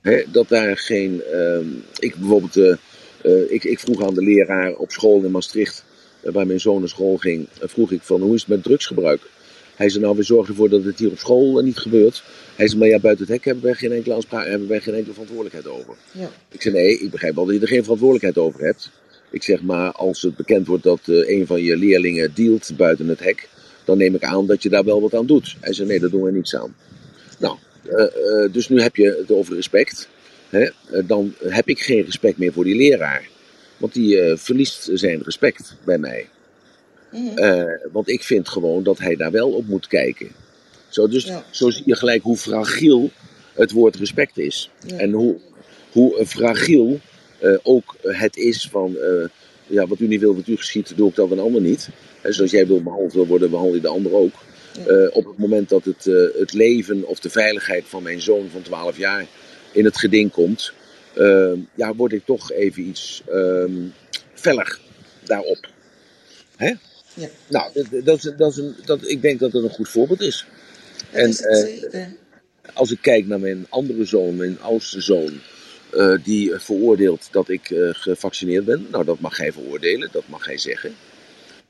Hè, dat daar geen, ehm, ik bijvoorbeeld, eh, eh, ik, ik vroeg aan de leraar op school in Maastricht, eh, waar mijn zoon naar school ging, eh, vroeg ik van hoe is het met drugsgebruik? Hij zei, nou, we zorgen ervoor dat het hier op school eh, niet gebeurt. Hij zei, maar ja, buiten het hek hebben wij geen enkele aanspraak, hebben wij geen enkele verantwoordelijkheid over. ja, Ik zei, nee, ik begrijp wel dat je er geen verantwoordelijkheid over hebt. Ik zeg, maar als het bekend wordt dat eh, een van je leerlingen dealt buiten het hek, dan neem ik aan dat je daar wel wat aan doet. Hij zei, nee, daar doen we niets aan. Nou, eh, dus nu heb je het over respect. Hè? Dan heb ik geen respect meer voor die leraar. Want die verliest zijn respect bij mij. Mhm. Eh, want ik vind gewoon dat hij daar wel op moet kijken. Zo, dus Ja. zo zie je gelijk hoe fragiel het woord respect is. Ja. En hoe, hoe fragiel eh, ook het is van... eh, ja, wat u niet wil, wat u geschiet, doe ik dat een ander niet. En zoals jij wil behandeld wil worden, behandel je de ander ook. Ja. Op het moment dat het, het leven of de veiligheid van mijn zoon van 12 jaar in het geding komt... eh, ja, word ik toch even iets ehm feller daarop. Hè? Ja. Nou, dat, dat, is- dat is een, dat, ik denk dat dat een goed voorbeeld is. Dat En, is eh. Als ik kijk naar mijn andere zoon, mijn oudste zoon, eh, die veroordeelt dat ik eh, gevaccineerd ben. Nou, dat mag hij veroordelen, dat mag hij zeggen.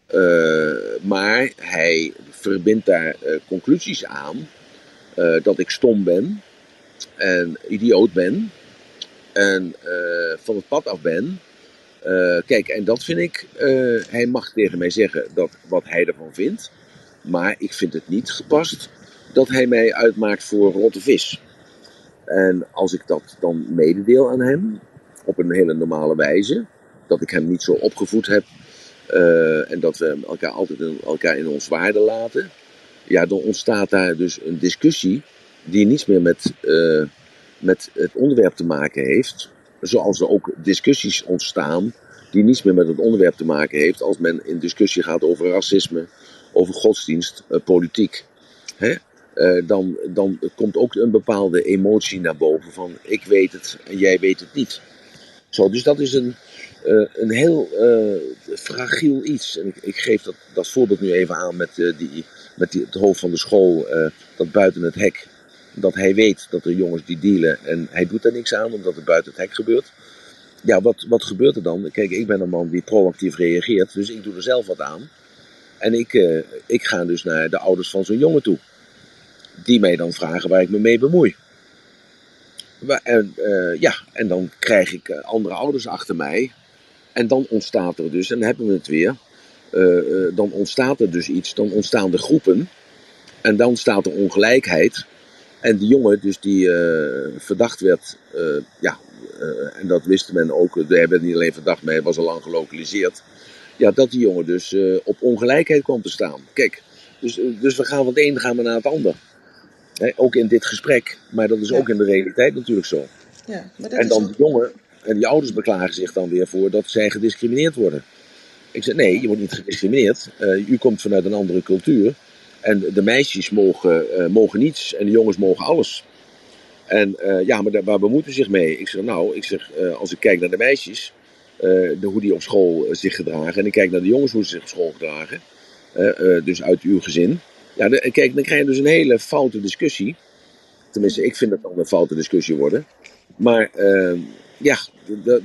Eh, maar hij verbindt daar eh, conclusies aan eh, dat ik stom ben en idioot ben en eh, van het pad af ben. Eh, kijk, en dat vind ik, eh, hij mag tegen mij zeggen dat, wat hij ervan vindt. Maar ik vind het niet gepast dat hij mij uitmaakt voor rotte vis. En als ik dat dan mededeel aan hem, op een hele normale wijze, dat ik hem niet zo opgevoed heb eh, en dat we elkaar altijd in, elkaar in ons waarde laten, ja, dan ontstaat daar dus een discussie die niets meer met, met het onderwerp te maken heeft. Zoals er ook discussies ontstaan die niets meer met het onderwerp te maken heeft als men in discussie gaat over racisme, over godsdienst, eh, politiek. Hè? Eh, dan, dan komt ook een bepaalde emotie naar boven van ik weet het en jij weet het niet. Zo, dus dat is een, eh, een heel eh, fragiel iets. En ik, geef dat, dat voorbeeld nu even aan met, die, met die, het hoofd van de school, dat buiten het hek. Dat hij weet dat er jongens die dealen en hij doet er niks aan omdat het buiten het hek gebeurt. Ja, wat, wat gebeurt er dan? Kijk, ik ben een man die proactief reageert, dus ik doe er zelf wat aan. En ik, eh, ik ga dus naar de ouders van zo'n jongen toe. Die mij dan vragen waar ik me mee bemoei. En, eh, ja, en dan krijg ik eh, andere ouders achter mij. En dan ontstaat er dus, en dan hebben we het weer. dan ontstaat er dus iets, dan ontstaan de groepen. En dan staat er ongelijkheid. En die jongen, dus die eh, verdacht werd, eh, ja, eh, en dat wist men ook, hij werd niet alleen verdacht, maar hij was al lang gelokaliseerd. Ja, dat die jongen dus op ongelijkheid kwam te staan. Kijk, dus, dus we gaan van het een gaan we naar het ander. Ook in dit gesprek, maar dat is Ja. ook in de realiteit natuurlijk zo. Ja, maar dat En is dan ook... die jongen en die ouders beklagen zich dan weer voor dat zij gediscrimineerd worden. Ik zeg nee, je wordt niet gediscrimineerd. U komt vanuit een andere cultuur. En de meisjes mogen, eh, mogen niets en de jongens mogen alles. En eh, ja, maar daar, waar bemoeit u zich mee? Ik zeg nou, ik zeg, eh, als ik kijk naar de meisjes, de, hoe die op school zich gedragen. En ik kijk naar de jongens hoe ze zich op school gedragen. dus uit uw gezin. Ja, kijk, dan krijg je dus een hele foute discussie. Tenminste, ik vind dat dan een foute discussie worden. Maar eh, ja,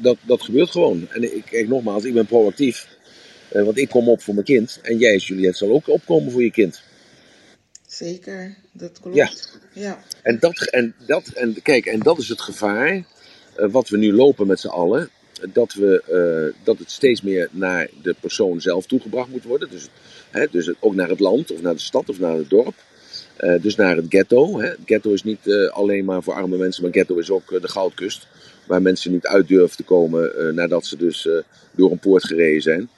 dat, dat gebeurt gewoon. En ik, kijk, nogmaals, ik ben proactief. Want ik kom op voor mijn kind. En jij, Juliette, zal ook opkomen voor je kind. Zeker, dat klopt. Ja. Ja. En dat, en dat, en kijk, en dat is het gevaar eh, wat we nu lopen met z'n allen. Dat, we, eh, dat het steeds meer naar de persoon zelf toegebracht moet worden. Dus, hè, dus ook naar het land, of naar de stad, of naar het dorp. Eh, dus naar het ghetto. Hè. Het ghetto is niet alleen maar voor arme mensen, maar ghetto is ook de goudkust. Waar mensen niet uit durven te komen nadat ze dus door een poort gereden zijn.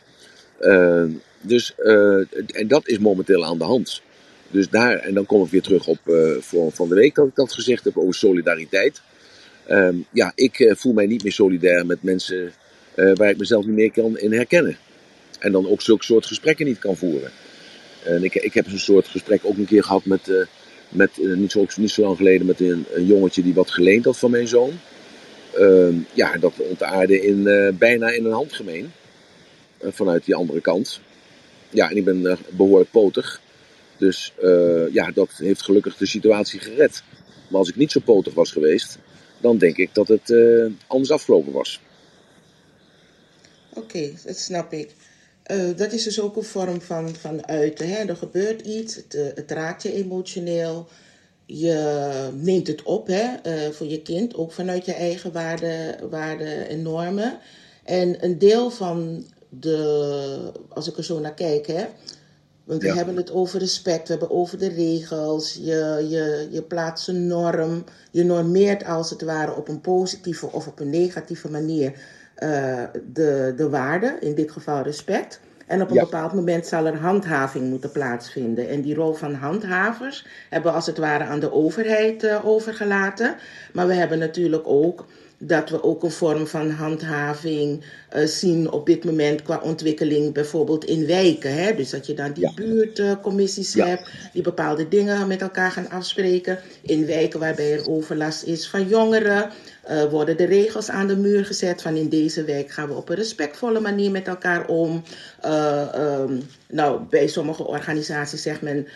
Dus, en dat is momenteel aan de hand. Dus daar, en dan kom ik weer terug op eh, voor van de week dat ik dat gezegd heb over solidariteit. Ehm, ja, ik eh, voel mij niet meer solidair met mensen eh, waar ik mezelf niet meer kan in herkennen. En dan ook zulke soort gesprekken niet kan voeren. En ik, ik heb zo'n soort gesprek ook een keer gehad met, met niet, zo, niet lang geleden, met een, jongetje die wat geleend had van mijn zoon. Ehm, ja, dat ontaarde in, bijna in een handgemeen. vanuit die andere kant. Ja, en ik ben eh, behoorlijk potig. Dus eh, ja, dat heeft gelukkig de situatie gered. Maar als ik niet zo potig was geweest, dan denk ik dat het eh, anders afgelopen was. Oké, dat snap ik. Eh, dat is dus ook een vorm van, van uiten. Hè? Er gebeurt iets, het, raakt je emotioneel. Je neemt het op hè, voor je kind, ook vanuit je eigen waarden waarde en normen. En een deel van de, als ik er zo naar kijk, hè, want we Ja. hebben het over respect, we hebben over de regels. Je, je, je plaatst een norm. Je normeert als het ware op een positieve of op een negatieve manier eh, de, de waarde, in dit geval respect. En op een Ja. bepaald moment zal er handhaving moeten plaatsvinden. En die rol van handhavers hebben we als het ware aan de overheid eh, overgelaten. Maar we hebben natuurlijk ook dat we ook een vorm van handhaving eh, zien op dit moment qua ontwikkeling, bijvoorbeeld in wijken. Hè? Dus dat je dan die Ja. buurtcommissies Ja. hebt die bepaalde dingen met elkaar gaan afspreken. In wijken waarbij er overlast is van jongeren, eh, worden de regels aan de muur gezet van in deze wijk gaan we op een respectvolle manier met elkaar om. Eh, ehm, nou, bij sommige organisaties zegt men,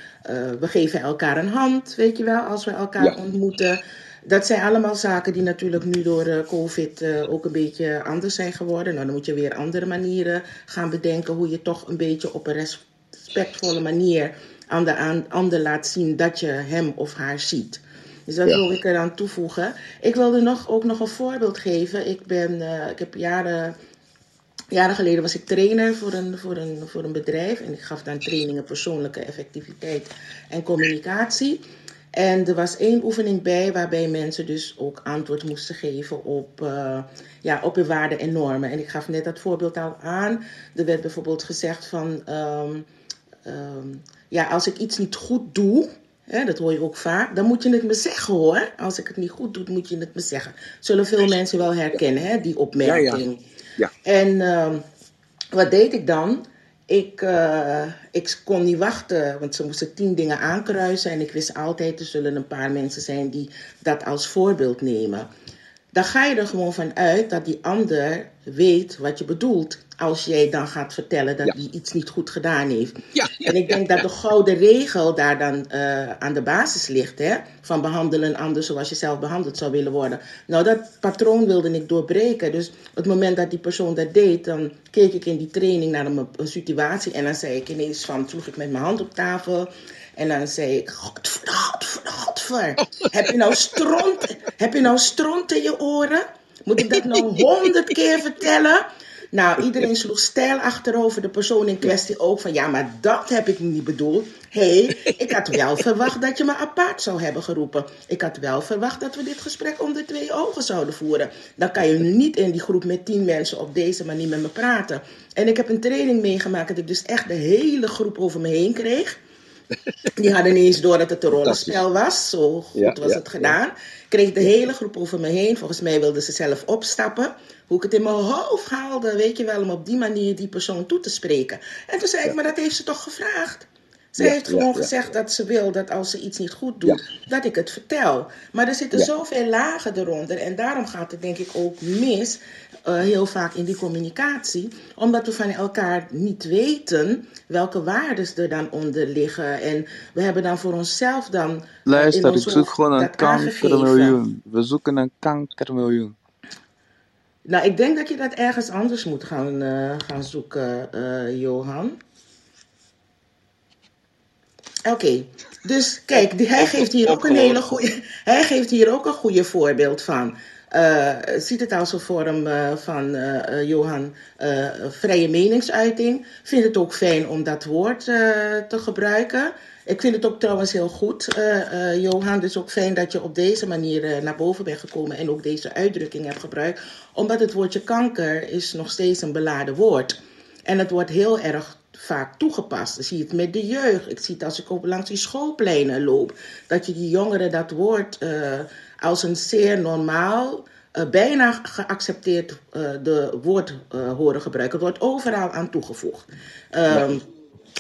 we geven elkaar een hand, weet je wel, als we elkaar Ja. ontmoeten. Dat zijn allemaal zaken die natuurlijk nu door eh, COVID eh, ook een beetje anders zijn geworden. Nou, dan moet je weer andere manieren gaan bedenken hoe je toch een beetje op een respectvolle manier aan de aan, ander laat zien dat je hem of haar ziet. Dus dat Ja. wil ik eraan toevoegen. Ik wilde nog, ook nog een voorbeeld geven. Ik, ben, eh, ik heb jaren, jaren geleden was ik trainer voor een, voor, een, voor een bedrijf. En ik gaf dan trainingen persoonlijke effectiviteit en communicatie. En er was één oefening bij waarbij mensen dus ook antwoord moesten geven op, eh, ja, op hun waarden en normen. En ik gaf net dat voorbeeld al aan. Er werd bijvoorbeeld gezegd van, ehm, ehm, ja, als ik iets niet goed doe, hè, dat hoor je ook vaak, dan moet je het me zeggen hoor. Als ik het niet goed doe, moet je het me zeggen. Zullen veel mensen wel herkennen, hè, die opmerking. Ja. En ehm, wat deed ik dan? Ik, eh, ik kon niet wachten, want ze moesten tien dingen aankruisen. En ik wist altijd, er zullen een paar mensen zijn die dat als voorbeeld nemen. Dan ga je er gewoon van uit dat die ander weet wat je bedoelt. Als jij dan gaat vertellen dat Ja. hij iets niet goed gedaan heeft. Ja, ja, En ik denk dat de gouden regel daar dan eh, aan de basis ligt. Hè? Van behandelen een ander zoals je zelf behandeld zou willen worden. Nou, dat patroon wilde ik doorbreken. Dus op het moment dat die persoon dat deed, dan keek ik in die training naar een, een situatie. En dan zei ik ineens van, sloeg ik met mijn hand op tafel. En dan zei ik, godver, godver. Heb je nou stront, heb je nou stront in je oren? Moet ik dat nou honderd keer vertellen? Nou, iedereen sloeg stijl achterover. De persoon in kwestie ook van, ja, maar dat heb ik niet bedoeld. Hé, hey, ik had wel verwacht dat je me apart zou hebben geroepen. Ik had wel verwacht dat we dit gesprek onder twee ogen zouden voeren. Dan kan je niet in die groep met tien mensen op deze manier met me praten. En ik heb een training meegemaakt dat ik dus echt de hele groep over me heen kreeg. Die hadden niet eens door dat het een rollenspel was. Zo goed Ja, was ja, het gedaan. Kreeg de hele groep over me heen. Volgens mij wilden ze zelf opstappen. Hoe ik het in mijn hoofd haalde, weet je wel, om op die manier die persoon toe te spreken. En toen zei ik, maar dat heeft ze toch gevraagd? Ze Ja, heeft gewoon ja, gezegd dat ze wil dat als ze iets niet goed doet, dat ik het vertel. Maar er zitten zoveel lagen eronder. En daarom gaat het denk ik ook mis, eh, heel vaak in die communicatie. Omdat we van elkaar niet weten welke waarden er dan onder liggen. En we hebben dan voor onszelf dan eh, Luister, ik zoek gewoon een kankermiljoen. We zoeken een kankermiljoen. Nou, ik denk dat je dat ergens anders moet gaan, eh, gaan zoeken, eh, Johan. Oké, dus kijk, die, hij geeft hier ook een hele goede, hij geeft hier ook een goede voorbeeld van. Eh, ziet het als een vorm eh, van eh, Johan vrije meningsuiting. Vind het ook fijn om dat woord te gebruiken. Ik vind het ook trouwens heel goed, Johan. Dus ook fijn dat je op deze manier naar boven bent gekomen en ook deze uitdrukking hebt gebruikt. Omdat het woordje kanker is nog steeds een beladen woord. En het wordt heel erg vaak toegepast. Ik zie het met de jeugd. Ik zie het als ik op langs die schoolpleinen loop. Dat je die jongeren dat woord eh, als een zeer normaal, eh, bijna geaccepteerd eh, de woord horen gebruiken. Het wordt overal aan toegevoegd. Ehm,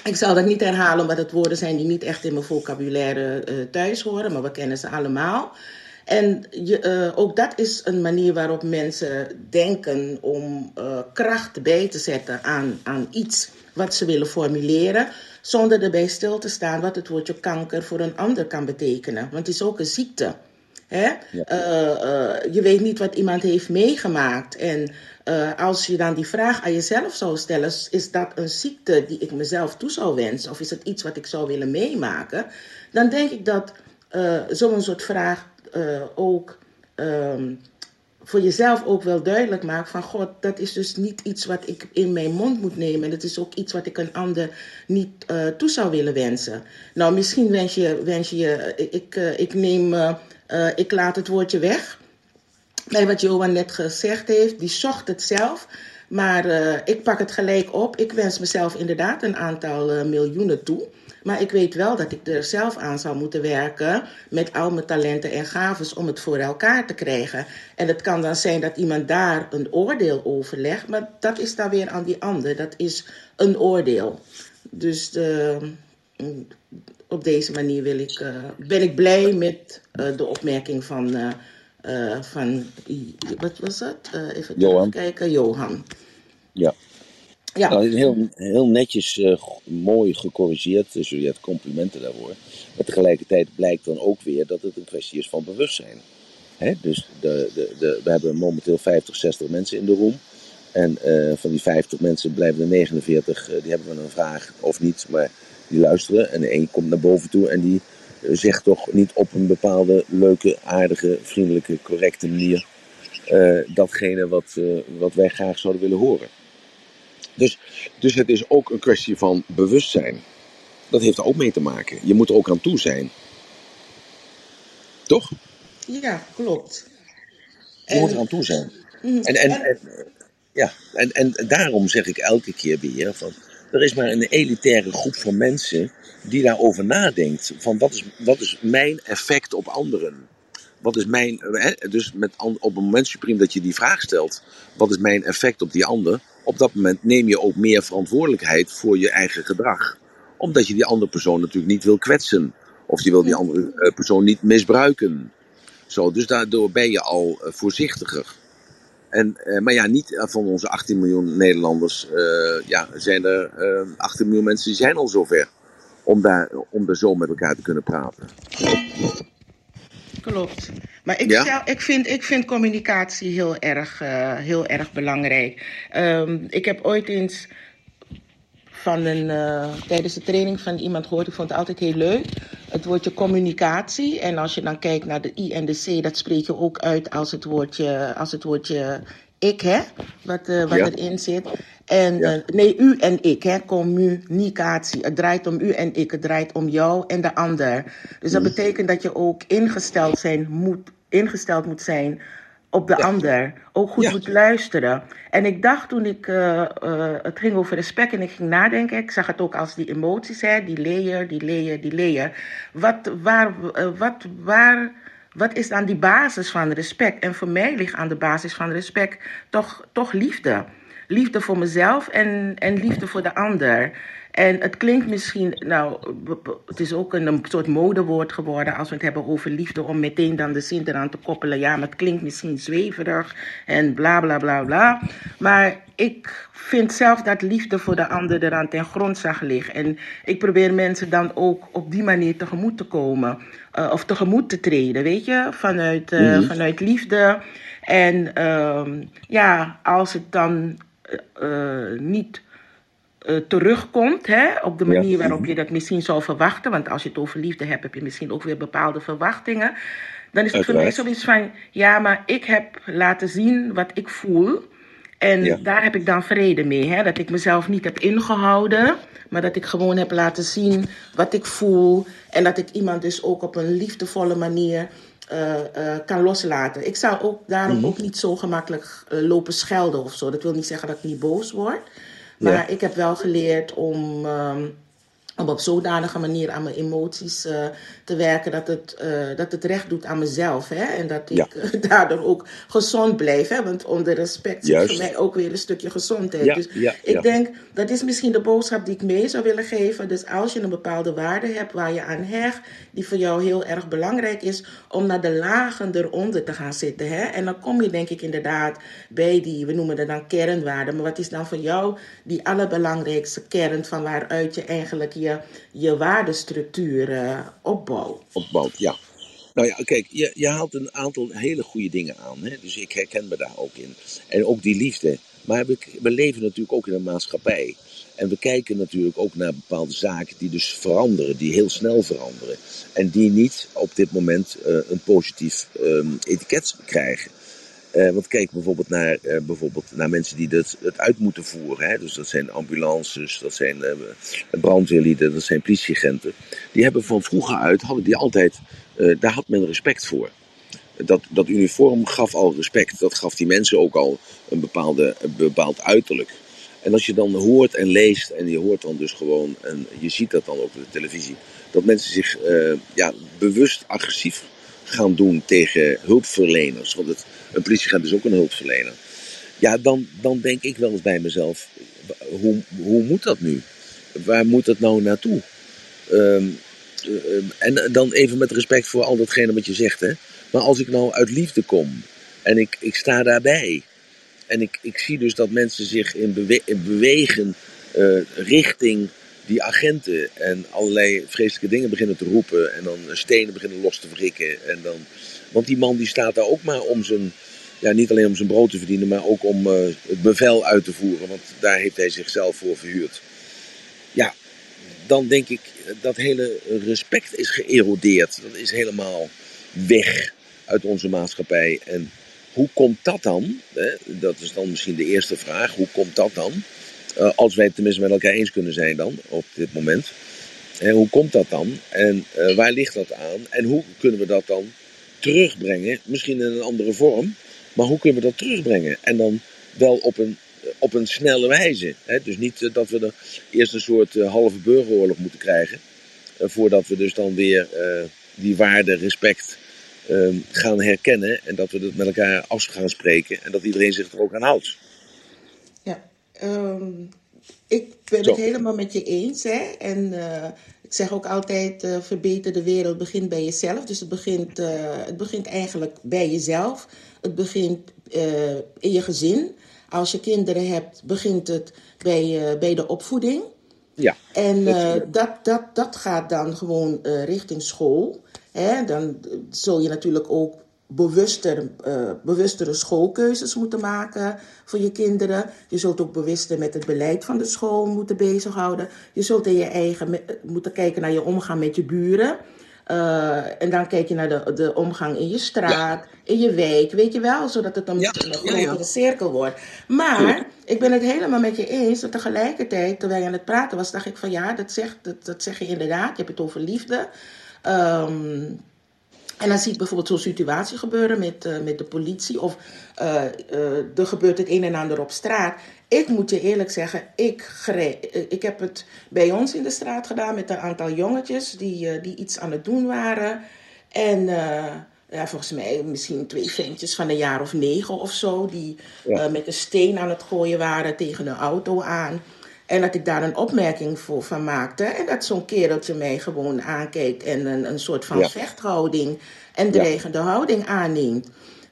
ik zal dat niet herhalen, omdat het woorden zijn die niet echt in mijn vocabulaire thuis horen, maar we kennen ze allemaal. En je, ook dat is een manier waarop mensen denken om kracht bij te zetten aan, aan iets wat ze willen formuleren, zonder erbij stil te staan wat het woordje kanker voor een ander kan betekenen. Want het is ook een ziekte. Hè? Eh, eh, je weet niet wat iemand heeft meegemaakt. En eh, als je dan die vraag aan jezelf zou stellen, is dat een ziekte die ik mezelf toe zou wensen? Of is het iets wat ik zou willen meemaken? Dan denk ik dat zo'n soort vraag ook ehm, voor jezelf ook wel duidelijk maakt van God, dat is dus niet iets wat ik in mijn mond moet nemen. En het is ook iets wat ik een ander niet eh, toe zou willen wensen. Nou, misschien wens je, wens je, je ik, eh, ik neem, eh, eh, ik laat het woordje weg bij wat Johan net gezegd heeft. Die zocht het zelf. Maar eh, ik pak het gelijk op. Ik wens mezelf inderdaad een aantal eh, miljoenen toe. Maar ik weet wel dat ik er zelf aan zou moeten werken met al mijn talenten en gaves om het voor elkaar te krijgen. En het kan dan zijn dat iemand daar een oordeel over legt, maar dat is dan weer aan die ander. Dat is een oordeel. Dus eh, op deze manier wil ik, eh, ben ik blij met eh, de opmerking van, eh, van wat was? Eh, even Johan. kijken, Johan. Ja. Ja. Nou, heel, heel netjes, eh, mooi gecorrigeerd, dus Juliette, complimenten daarvoor. Maar tegelijkertijd blijkt dan ook weer dat het een kwestie is van bewustzijn. Hè? Dus de, de, de, we hebben momenteel 50, 60 mensen in de room. En eh, van die 50 mensen blijven er 49, eh, die hebben we een vraag of niet, maar die luisteren. En een komt naar boven toe en die zegt toch niet op een bepaalde leuke, aardige, vriendelijke, correcte manier datgene wat, wat wij graag zouden willen horen. Dus, dus het is ook een kwestie van bewustzijn. Dat heeft er ook mee te maken. Je moet er ook aan toe zijn. Toch? Ja, klopt. Je moet er aan toe zijn. Mhm. En, en, en en, ja, en, en daarom zeg ik elke keer weer van, er is maar een elitaire groep van mensen die daarover nadenkt. Van wat is, wat is mijn effect op anderen? Wat is mijn, dus met, op het moment supreme dat je die vraag stelt, wat is mijn effect op die ander? Op dat moment neem je ook meer verantwoordelijkheid voor je eigen gedrag. Omdat je die andere persoon natuurlijk niet wil kwetsen. Of je wil die andere eh, persoon niet misbruiken. Zo, dus daardoor ben je al eh, voorzichtiger. En, eh, maar ja, niet van onze 18 miljoen Nederlanders ja, zijn er eh 18 miljoen mensen die zijn al zover. Om daar, om er zo met elkaar te kunnen praten. Klopt. Maar ik, Ja? stel, ik, vind, ik vind communicatie heel erg, eh, heel erg belangrijk. Ehm, ik heb ooit eens van een, eh, tijdens de training van iemand gehoord, ik vond het altijd heel leuk, het woordje communicatie. En als je dan kijkt naar de I en de C, dat spreek je ook uit als het woordje, als het woordje ik, hè, wat, eh, wat Ja. erin zit. En Ja. eh, nee, u en ik, hè, communicatie. Het draait om u en ik, het draait om jou en de ander. Dus dat betekent dat je ook ingesteld, zijn moet, ingesteld moet zijn op de Ja. ander. Ook goed moet luisteren. En ik dacht toen ik, eh, het ging over respect en ik ging nadenken, ik zag het ook als die emoties, hè, die layer, die layer, die layer. Wat, waar, wat, waar, wat is dan die basis van respect? En voor mij ligt aan de basis van respect toch, toch liefde. Liefde voor mezelf en, en liefde voor de ander. En het klinkt misschien, nou, het is ook een, soort modewoord geworden als we het hebben over liefde, om meteen dan de zin eraan te koppelen. Ja, maar het klinkt misschien zweverig en bla bla bla bla. Maar ik vind zelf dat liefde voor de ander eraan ten grondslag ligt. En ik probeer mensen dan ook op die manier tegemoet te komen. eh, of tegemoet te treden, weet je, vanuit, eh, Mhm. vanuit liefde. En ehm, ja, als het dan eh, niet eh, terugkomt hè, op de manier waarop je dat misschien zou verwachten. Want als je het over liefde hebt, heb je misschien ook weer bepaalde verwachtingen. Dan is het voor mij zoiets van, ja, maar ik heb laten zien wat ik voel. En Ja. daar heb ik dan vrede mee. Hè? Dat ik mezelf niet heb ingehouden, maar dat ik gewoon heb laten zien wat ik voel. En dat ik iemand dus ook op een liefdevolle manier eh, eh, kan loslaten. Ik zou ook daarom Mhm. ook niet zo gemakkelijk lopen schelden of zo. Dat wil niet zeggen dat ik niet boos word. Maar Ja. ik heb wel geleerd om, ehm, om op zodanige manier aan mijn emoties eh, te werken dat het, eh, dat het recht doet aan mezelf. Hè? En dat ik Ja. eh, daardoor ook gezond blijf. Hè? Want onder respect zit Juist. voor mij ook weer een stukje gezondheid. Ja, dus ja, ik denk, dat is misschien de boodschap die ik mee zou willen geven. Dus als je een bepaalde waarde hebt waar je aan hecht, die voor jou heel erg belangrijk is, om naar de lagen eronder te gaan zitten. Hè? En dan kom je denk ik inderdaad bij die, we noemen dat dan kernwaarden. Maar wat is dan voor jou die allerbelangrijkste kern van waaruit je eigenlijk je, je waardestructuur eh, opbouwt? opbouwt. Ja. Nou ja, kijk, je, je haalt een aantal hele goede dingen aan. Hè? Dus ik herken me daar ook in. En ook die liefde. Maar we, we leven natuurlijk ook in een maatschappij. En we kijken natuurlijk ook naar bepaalde zaken die dus veranderen, die heel snel veranderen. En die niet op dit moment eh, een positief ehm, etiket krijgen. Eh, want kijk bijvoorbeeld naar, eh, bijvoorbeeld naar mensen die dat, het uit moeten voeren. Hè? Dus dat zijn ambulances, dat zijn eh, brandweerlieden, dat zijn politieagenten. Die hebben van vroeger uit, hadden die altijd, daar had men respect voor. Dat, dat uniform gaf al respect. Dat gaf die mensen ook al een, bepaalde, bepaald uiterlijk. En als je dan hoort en leest, en je hoort dan dus gewoon, en je ziet dat dan ook op de televisie, dat mensen zich ja, bewust agressief gaan doen tegen hulpverleners. Want het, een politieagent is ook een hulpverlener. Ja, dan, dan denk ik wel eens bij mezelf, hoe, hoe moet dat nu? Waar moet dat nou naartoe? Ehm, eh, en dan even met respect voor al datgene wat je zegt. Hè? Maar als ik nou uit liefde kom en ik, ik sta daarbij. En ik, ik zie dus dat mensen zich in bewegen eh, richting die agenten. En allerlei vreselijke dingen beginnen te roepen. En dan stenen beginnen los te wrikken. En dan, want die man die staat daar ook maar om zijn. Ja, niet alleen om zijn brood te verdienen, maar ook om eh, het bevel uit te voeren. Want daar heeft hij zichzelf voor verhuurd. Ja, dan denk ik dat hele respect is geërodeerd. Dat is helemaal weg uit onze maatschappij. En hoe komt dat dan? Dat is dan misschien de eerste vraag. Hoe komt dat dan? Eh, als wij het tenminste met elkaar eens kunnen zijn dan, op dit moment. En hoe komt dat dan? En eh, waar ligt dat aan? En hoe kunnen we dat dan terugbrengen? Misschien in een andere vorm. Maar hoe kunnen we dat terugbrengen? En dan wel op een, op een snelle wijze. Hè? Dus niet eh, dat we er eerst een soort eh, halve burgeroorlog moeten krijgen. eh, voordat we dus dan weer eh, die waarde, respect eh, gaan herkennen. En dat we het met elkaar af gaan spreken. En dat iedereen zich er ook aan houdt. Ehm, ik ben Zo. het helemaal met je eens. Hè? En eh, ik zeg ook altijd, eh, verbeter de wereld begint bij jezelf. Dus het begint, eh, het begint eigenlijk bij jezelf. Het begint in je gezin. Als je kinderen hebt, begint het bij, bij de opvoeding. Ja, En dat- dat, dat, dat gaat dan gewoon richting school. Hè? Dan zul je natuurlijk ook bewuster, eh, bewustere schoolkeuzes moeten maken voor je kinderen. Je zult ook bewuster met het beleid van de school moeten bezighouden. Je zult in je eigen moeten kijken naar je omgang met je buren. Eh, en dan kijk je naar de, de omgang in je straat, in je wijk, weet je wel, zodat het een, Ja, een grotere ja. cirkel wordt. Maar ik ben het helemaal met je eens. Dat tegelijkertijd, terwijl je aan het praten was, dacht ik van ja, dat zeg, dat, dat zeg je inderdaad. Je hebt het over liefde. Ehm, En dan zie ik bijvoorbeeld zo'n situatie gebeuren met, uh, met de politie of uh, uh, er gebeurt het een en ander op straat. Ik moet je eerlijk zeggen, ik, ik heb het bij ons in de straat gedaan met een aantal jongetjes die, die iets aan het doen waren. En ja, volgens mij misschien twee ventjes van een jaar of negen of zo, die ja. met een steen aan het gooien waren tegen een auto aan. En dat ik daar een opmerking voor van maakte. En dat zo'n kereltje mij gewoon aankeek en een, een soort van ja. vechthouding en dreigende ja. houding aanneemt.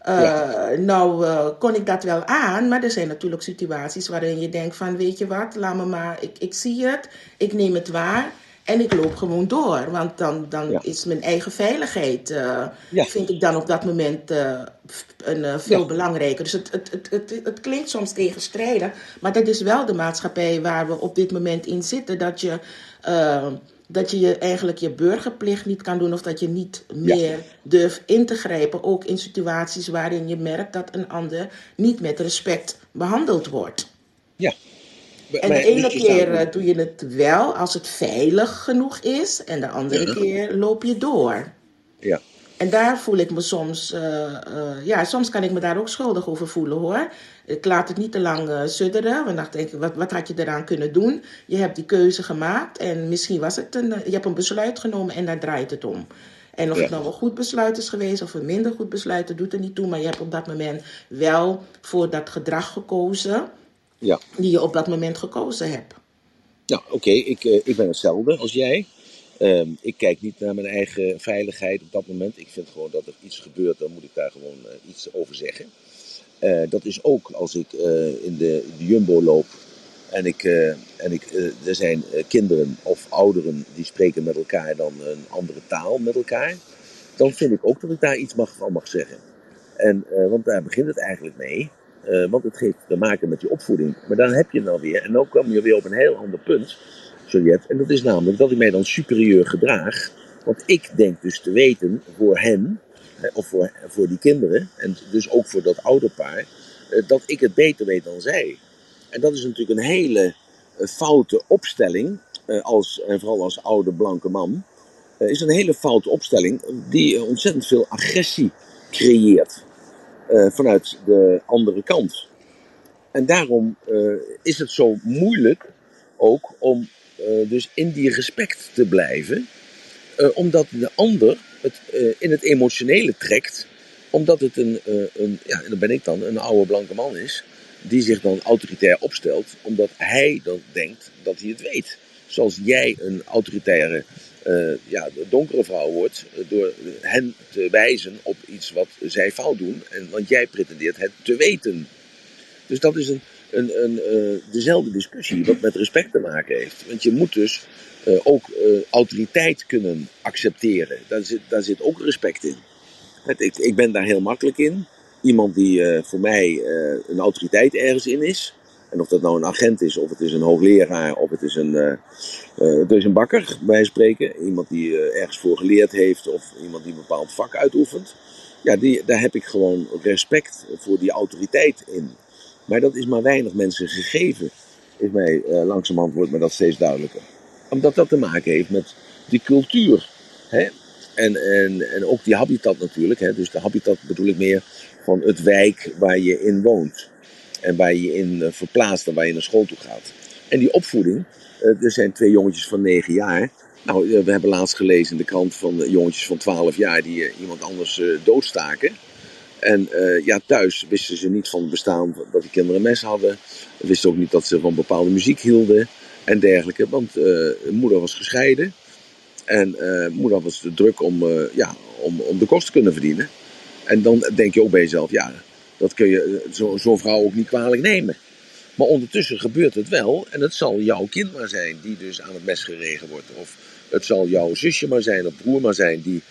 Uh, ja. Nou uh, kon ik dat wel aan, maar er zijn natuurlijk situaties waarin je denkt van weet je wat, laat me maar, ik, ik zie het, ik neem het waar. En ik loop gewoon door, want dan, dan ja. is mijn eigen veiligheid, uh, ja. vind ik dan op dat moment uh, een, uh, veel ja. belangrijker. Dus het, het, het, het, het klinkt soms tegenstrijdig, maar dat is wel de maatschappij waar we op dit moment in zitten. Dat je, dat je, je eigenlijk je burgerplicht niet kan doen of dat je niet meer durft in te grijpen. Ook in situaties waarin je merkt dat een ander niet met respect behandeld wordt. Ja, en de ene keer uh, doe je het wel als het veilig genoeg is, en de andere ja. keer loop je door. Ja. En daar voel ik me soms, uh, uh, ja, soms kan ik me daar ook schuldig over voelen hoor. Ik laat het niet te lang sudderen, want dan denk ik, wat, wat had je eraan kunnen doen? Je hebt die keuze gemaakt en misschien was het een, je hebt een besluit genomen en daar draait het om. En of het nou een goed besluit is geweest of een minder goed besluit, dat doet er niet toe. Maar je hebt op dat moment wel voor dat gedrag gekozen ja. die je op dat moment gekozen hebt. Ja, oké. Okay. Ik, uh, ik ben hetzelfde als jij. Uh, ik kijk niet naar mijn eigen veiligheid op dat moment. Ik vind gewoon dat er iets gebeurt, dan moet ik daar gewoon uh, iets over zeggen. Uh, dat is ook als ik in de, de, Jumbo loop en, ik, en ik, er zijn kinderen of ouderen die spreken met elkaar dan een andere taal met elkaar. Dan vind ik ook dat ik daar iets mag, van mag zeggen. En, want daar begint het eigenlijk mee. Uh, want het heeft te maken met je opvoeding. Maar dan heb je dan weer, en dan kom je weer op een heel ander punt, Juliette. En dat is namelijk dat ik mij dan superieur gedraag. Want ik denk dus te weten voor hen, of voor, voor die kinderen, en dus ook voor dat ouderpaar, uh, dat ik het beter weet dan zij. En dat is natuurlijk een hele foute opstelling, als, en vooral als oude blanke man. is een hele foute opstelling die ontzettend veel agressie creëert. Uh, vanuit de andere kant. En daarom uh, is het zo moeilijk ook om uh, dus in die respect te blijven, omdat de ander het in het emotionele trekt, omdat het een, een, ja, en dan ben ik dan, een oude blanke man is, die zich dan autoritair opstelt, omdat hij dan denkt dat hij het weet. Zoals jij een autoritaire uh, ja, donkere vrouw wordt door hen te wijzen op iets wat zij fout doen. En, want jij pretendeert het te weten. Dus dat is een, een, een, uh, dezelfde discussie wat met respect te maken heeft. Want je moet dus uh, ook autoriteit kunnen accepteren. Daar zit, daar zit ook respect in. Het, ik, ik ben daar heel makkelijk in. Iemand die voor mij een autoriteit ergens in is, en of dat nou een agent is, of het is een hoogleraar, of het is een, uh, uh, het is een bakker, bij spreken. Iemand die uh, ergens voor geleerd heeft, of iemand die een bepaald vak uitoefent. Ja, die, daar heb ik gewoon respect voor die autoriteit in. Maar dat is maar weinig mensen gegeven, is mij langzamerhand wordt me dat steeds duidelijker. Omdat dat te maken heeft met die cultuur. Hè? En, en, en ook die habitat natuurlijk. Hè? Dus de habitat bedoel ik meer van het wijk waar je in woont en waar je in uh, verplaatst en waar je naar school toe gaat. En die opvoeding, uh, er zijn twee jongetjes van 9 jaar. Nou, uh, we hebben laatst gelezen in de krant van jongetjes van 12 jaar die iemand anders doodstaken. En ja, thuis wisten ze niet van het bestaan dat die kinderen een mes hadden. Wisten ook niet dat ze van bepaalde muziek hielden en dergelijke. Want moeder was gescheiden. En moeder was te druk om, ja, om, om de kost te kunnen verdienen. En dan denk je ook bij jezelf, ja, dat kun je zo'n zo vrouw ook niet kwalijk nemen. Maar ondertussen gebeurt het wel en het zal jouw kind maar zijn die dus aan het mes geregen wordt. Of het zal jouw zusje maar zijn of broer maar zijn die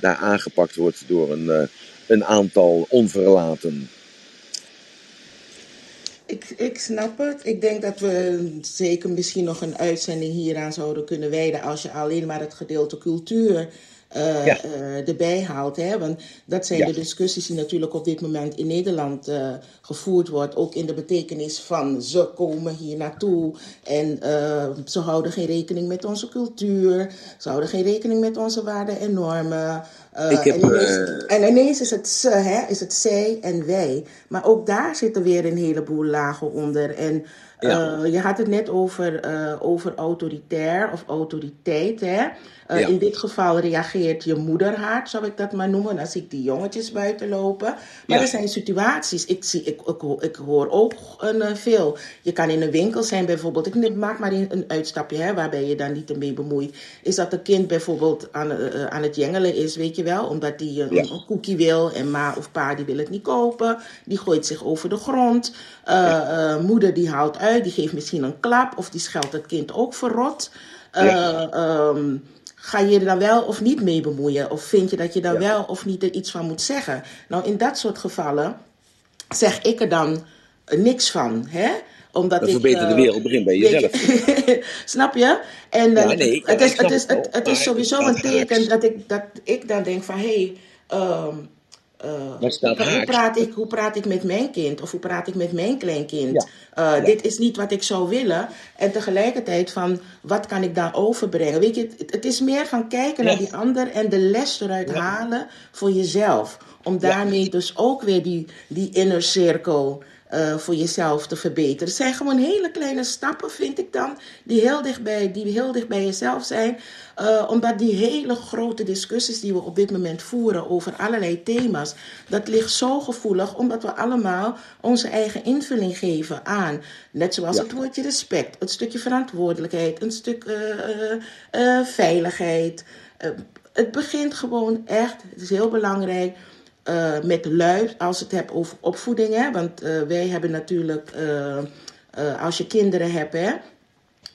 daar aangepakt wordt door een, uh, een aantal onverlaten. Ik, ik snap het. Ik denk dat we zeker misschien nog een uitzending hieraan zouden kunnen wijden als je alleen maar het gedeelte cultuur Ja. eh, erbij haalt. Hè? Want dat zijn Ja. de discussies die natuurlijk op dit moment in Nederland eh, gevoerd wordt. Ook in de betekenis van ze komen hier naartoe en ze houden geen rekening met onze cultuur. Ze houden geen rekening met onze waarden en normen. Heb, en, ineens, en ineens is het ze, hè? is het zij en wij. Maar ook daar zitten weer een heleboel lagen onder. En Ja. eh, je had het net over, eh, over autoritair of autoriteit. Hè? Eh, Ja. In dit geval reageert je moederhart, zou ik dat maar noemen. Dan zie ik die jongetjes buiten lopen. Maar Ja. er zijn situaties, ik, zie, ik, ik, hoor- ik hoor ook een, veel. Je kan in een winkel zijn bijvoorbeeld. Ik maak maar een, uitstapje, hè, waarbij je dan niet mee bemoeit. Is dat een kind bijvoorbeeld aan, aan het jengelen is, weet je wel. Omdat die een, een koekie wil en ma of pa die wil het niet kopen. Die gooit zich over de grond. Moeder die haalt uit, die geeft misschien een klap. Of die scheldt het kind ook verrot. Eh, ehm, Ga je er dan wel of niet mee bemoeien? Of vind je dat je daar Ja. wel of niet er iets van moet zeggen? Nou, in dat soort gevallen zeg ik er dan niks van. Hè? Omdat Een ik, verbeterde eh, wereld begint bij jezelf. je- Snap je? En Ja, nee, het, is, ik het, is, het wel, het, het is sowieso een teken dat ik, dat ik dan denk van... hé, hey, ehm, eh, hoe, praat ik, hoe praat ik met mijn kind? Of hoe praat ik met mijn kleinkind? Ja. Eh, Ja. Dit is niet wat ik zou willen. En tegelijkertijd van, wat kan ik daar overbrengen? Weet je, het, het is meer van kijken Ja. naar die ander en de les eruit halen voor jezelf. Om daarmee dus ook weer die, die inner cirkel eh, voor jezelf te verbeteren. Het zijn gewoon hele kleine stappen, vind ik dan, die heel dicht bij, die heel dicht bij jezelf zijn. Eh, omdat die hele grote discussies die we op dit moment voeren over allerlei thema's, dat ligt zo gevoelig, omdat we allemaal onze eigen invulling geven aan. Net zoals Ja. het woordje respect, het stukje verantwoordelijkheid, een stuk eh, veiligheid. Het begint gewoon echt, het is heel belangrijk eh, met lui, als het hebt over opvoeding. Hè? Want eh, wij hebben natuurlijk, eh, als je kinderen hebt, hè,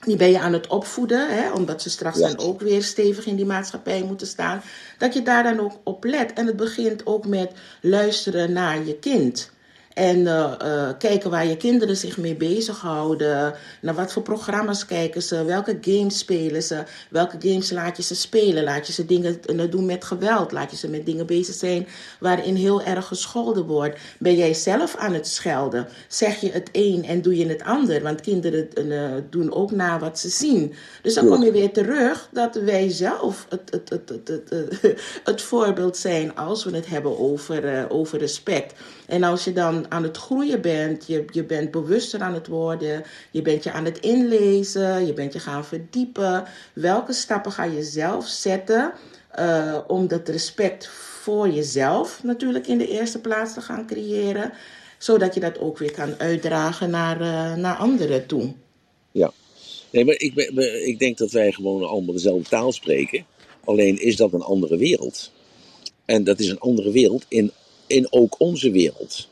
die ben je aan het opvoeden, hè, omdat ze straks Ja. dan ook weer stevig in die maatschappij moeten staan. Dat je daar dan ook op let. En het begint ook met luisteren naar je kind. En eh, eh, kijken waar je kinderen zich mee bezighouden. Naar wat voor programma's kijken ze. Welke games spelen ze. Welke games laat je ze spelen. Laat je ze dingen eh, doen met geweld. Laat je ze met dingen bezig zijn waarin heel erg gescholden wordt. Ben jij zelf aan het schelden? Zeg je het een en doe je het ander? Want kinderen eh, doen ook na wat ze zien. Dus dan kom je weer terug dat wij zelf het, het, het, het, het, het, het voorbeeld zijn als we het hebben over, over respect. En als je dan aan het groeien bent, je, je bent bewuster aan het worden, je bent je aan het inlezen, je bent je gaan verdiepen. Welke stappen ga je zelf zetten eh, om dat respect voor jezelf natuurlijk in de eerste plaats te gaan creëren, zodat je dat ook weer kan uitdragen naar, eh, naar anderen toe. Ja. Nee, maar ik, ik denk dat wij gewoon allemaal dezelfde taal spreken. Alleen is dat een andere wereld. En dat is een andere wereld in, in ook onze wereld.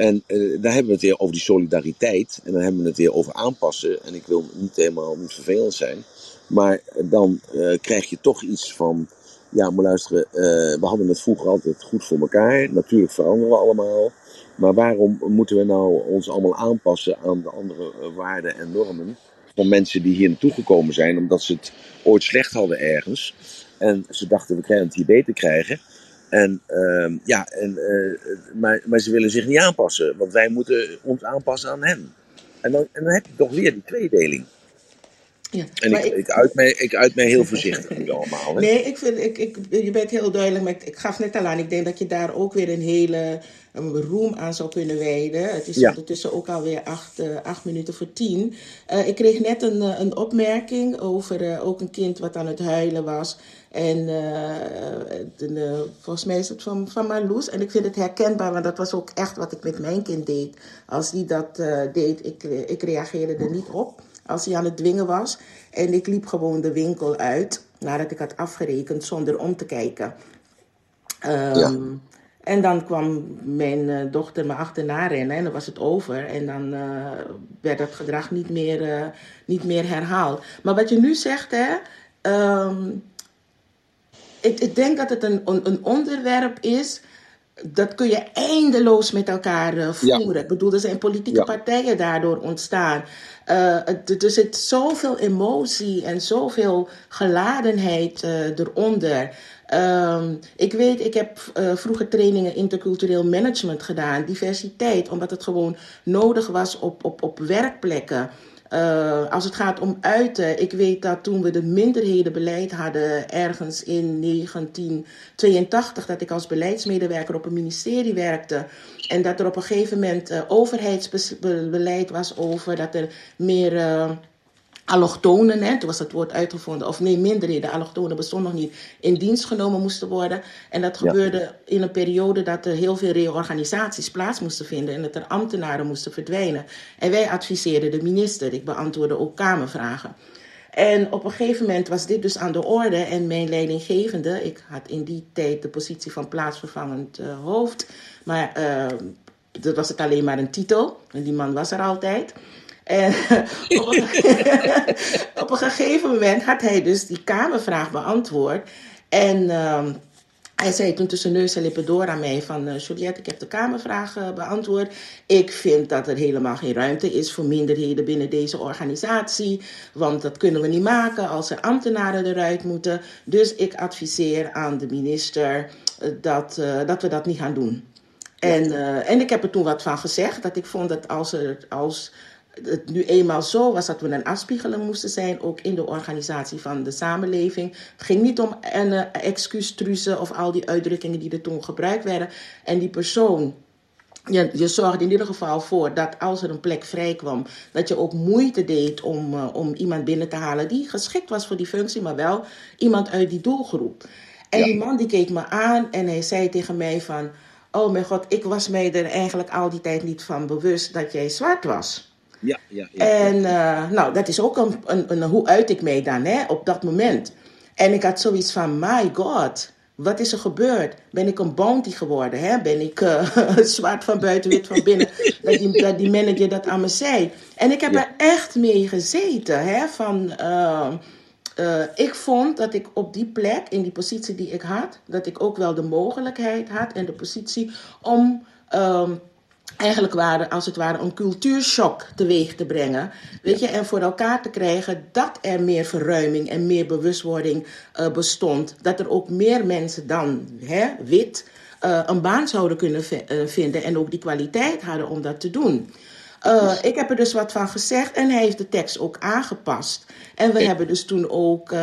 En eh, daar hebben we het weer over die solidariteit. En dan hebben we het weer over aanpassen. En ik wil niet helemaal niet vervelend zijn. Maar dan eh, krijg je toch iets van. Ja, maar luisteren, eh, we hadden het vroeger altijd goed voor elkaar. Natuurlijk veranderen we allemaal. Maar waarom moeten we nou ons allemaal aanpassen aan de andere waarden en normen van mensen die hier naartoe gekomen zijn, omdat ze het ooit slecht hadden ergens. En ze dachten, we krijgen het hier beter krijgen. En, ehm, ja, en, eh, maar, maar ze willen zich niet aanpassen, want wij moeten ons aanpassen aan hen. En dan, en dan heb je toch weer die tweedeling. Ja, En ik, ik, uit mij, ik uit mij heel voorzichtig nu allemaal. Hè? Nee, ik vind, ik, ik, je bent heel duidelijk, maar ik, ik gaf net al aan. Ik denk dat je daar ook weer een hele een roem aan zou kunnen wijden. Het is Ja. ondertussen ook alweer acht, eh, acht minuten voor tien. Eh, ik kreeg net een, een opmerking over ook een kind wat aan het huilen was. En eh, de- de- volgens mij is het van, van Marloes. En ik vind het herkenbaar, want dat was ook echt wat ik met mijn kind deed. Als die dat eh, deed, ik, ik reageerde er niet op. Als hij aan het dwingen was. En ik liep gewoon de winkel uit, nadat ik had afgerekend, zonder om te kijken. Ehm, Ja. En dan kwam mijn eh, dochter me achterna rennen en dan was het over. En dan eh, werd dat gedrag niet meer, eh, niet meer herhaald. Maar wat je nu zegt, hè. ehm, ik, ik denk dat het een, een, onderwerp is. Dat kun je eindeloos met elkaar eh, voeren. Ik bedoel, er zijn politieke Ja. partijen daardoor ontstaan. Eh, het- er zit zoveel emotie en zoveel geladenheid eh, eronder. Ehm, ik weet, ik heb uh, vroeger trainingen intercultureel management gedaan, diversiteit, omdat het gewoon nodig was op, op, op werkplekken. Uh, als het gaat om uiten, ik weet dat toen we de minderhedenbeleid hadden, ergens in 1982, dat ik als beleidsmedewerker op een ministerie werkte. En dat er op een gegeven moment uh, overheidsbeleid was over dat er meer. Allochtonen, hè, toen was het woord uitgevonden, of nee, minderheden, allochtonen bestonden nog niet, in dienst genomen moesten worden. En dat gebeurde in een periode dat er heel veel reorganisaties plaats moesten vinden en dat er ambtenaren moesten verdwijnen. En wij adviseerden de minister, ik beantwoordde ook Kamervragen. En op een gegeven moment was dit dus aan de orde en mijn leidinggevende, ik had in die tijd de positie van plaatsvervangend uh, hoofd, maar uh, dat was het alleen maar een titel, en die man was er altijd. En op een, op een gegeven moment had hij dus die Kamervraag beantwoord. En uh, hij zei toen tussen neus en lippen door aan mij van... Uh, Juliette, ik heb de Kamervraag uh, beantwoord. Ik vind dat er helemaal geen ruimte is voor minderheden binnen deze organisatie. Want dat kunnen we niet maken als er ambtenaren eruit moeten. Dus ik adviseer aan de minister uh, dat, dat we dat niet gaan doen. En, en ik heb er toen wat van gezegd. Dat ik vond dat als er... Als, het nu eenmaal zo was dat we een afspiegeling moesten zijn, ook in de organisatie van de samenleving. Het ging niet om een uh, excuustruzen of al die uitdrukkingen die er toen gebruikt werden. En die persoon, je, je zorgde in ieder geval voor dat als er een plek vrij kwam, dat je ook moeite deed om, uh, om iemand binnen te halen die geschikt was voor die functie, maar wel iemand uit die doelgroep. En ja. die man die keek me aan en hij zei tegen mij van, oh mijn god, ik was mij er eigenlijk al die tijd niet van bewust dat jij zwart was. Ja, ja, ja. En uh, nou, dat is ook een, een, een, hoe uit ik mij dan hè, op dat moment. En ik had zoiets van, my god, wat is er gebeurd? Ben ik een bounty geworden? Hè? Ben ik uh, zwart van buiten, wit van binnen? dat, die, dat die manager dat aan me zei. En ik heb ja. er echt mee gezeten. Hè? Van, uh, uh, ik vond dat ik op die plek, in die positie die ik had, dat ik ook wel de mogelijkheid had en de positie om eigenlijk waren, als het ware een cultuurshock teweeg te brengen. Weet je, en voor elkaar te krijgen dat er meer verruiming en meer bewustwording uh, bestond. Dat er ook meer mensen dan hè, wit uh, een baan zouden kunnen uh, vinden en ook die kwaliteit hadden om dat te doen. Ik heb er dus wat van gezegd en hij heeft de tekst ook aangepast. En we hebben dus toen ook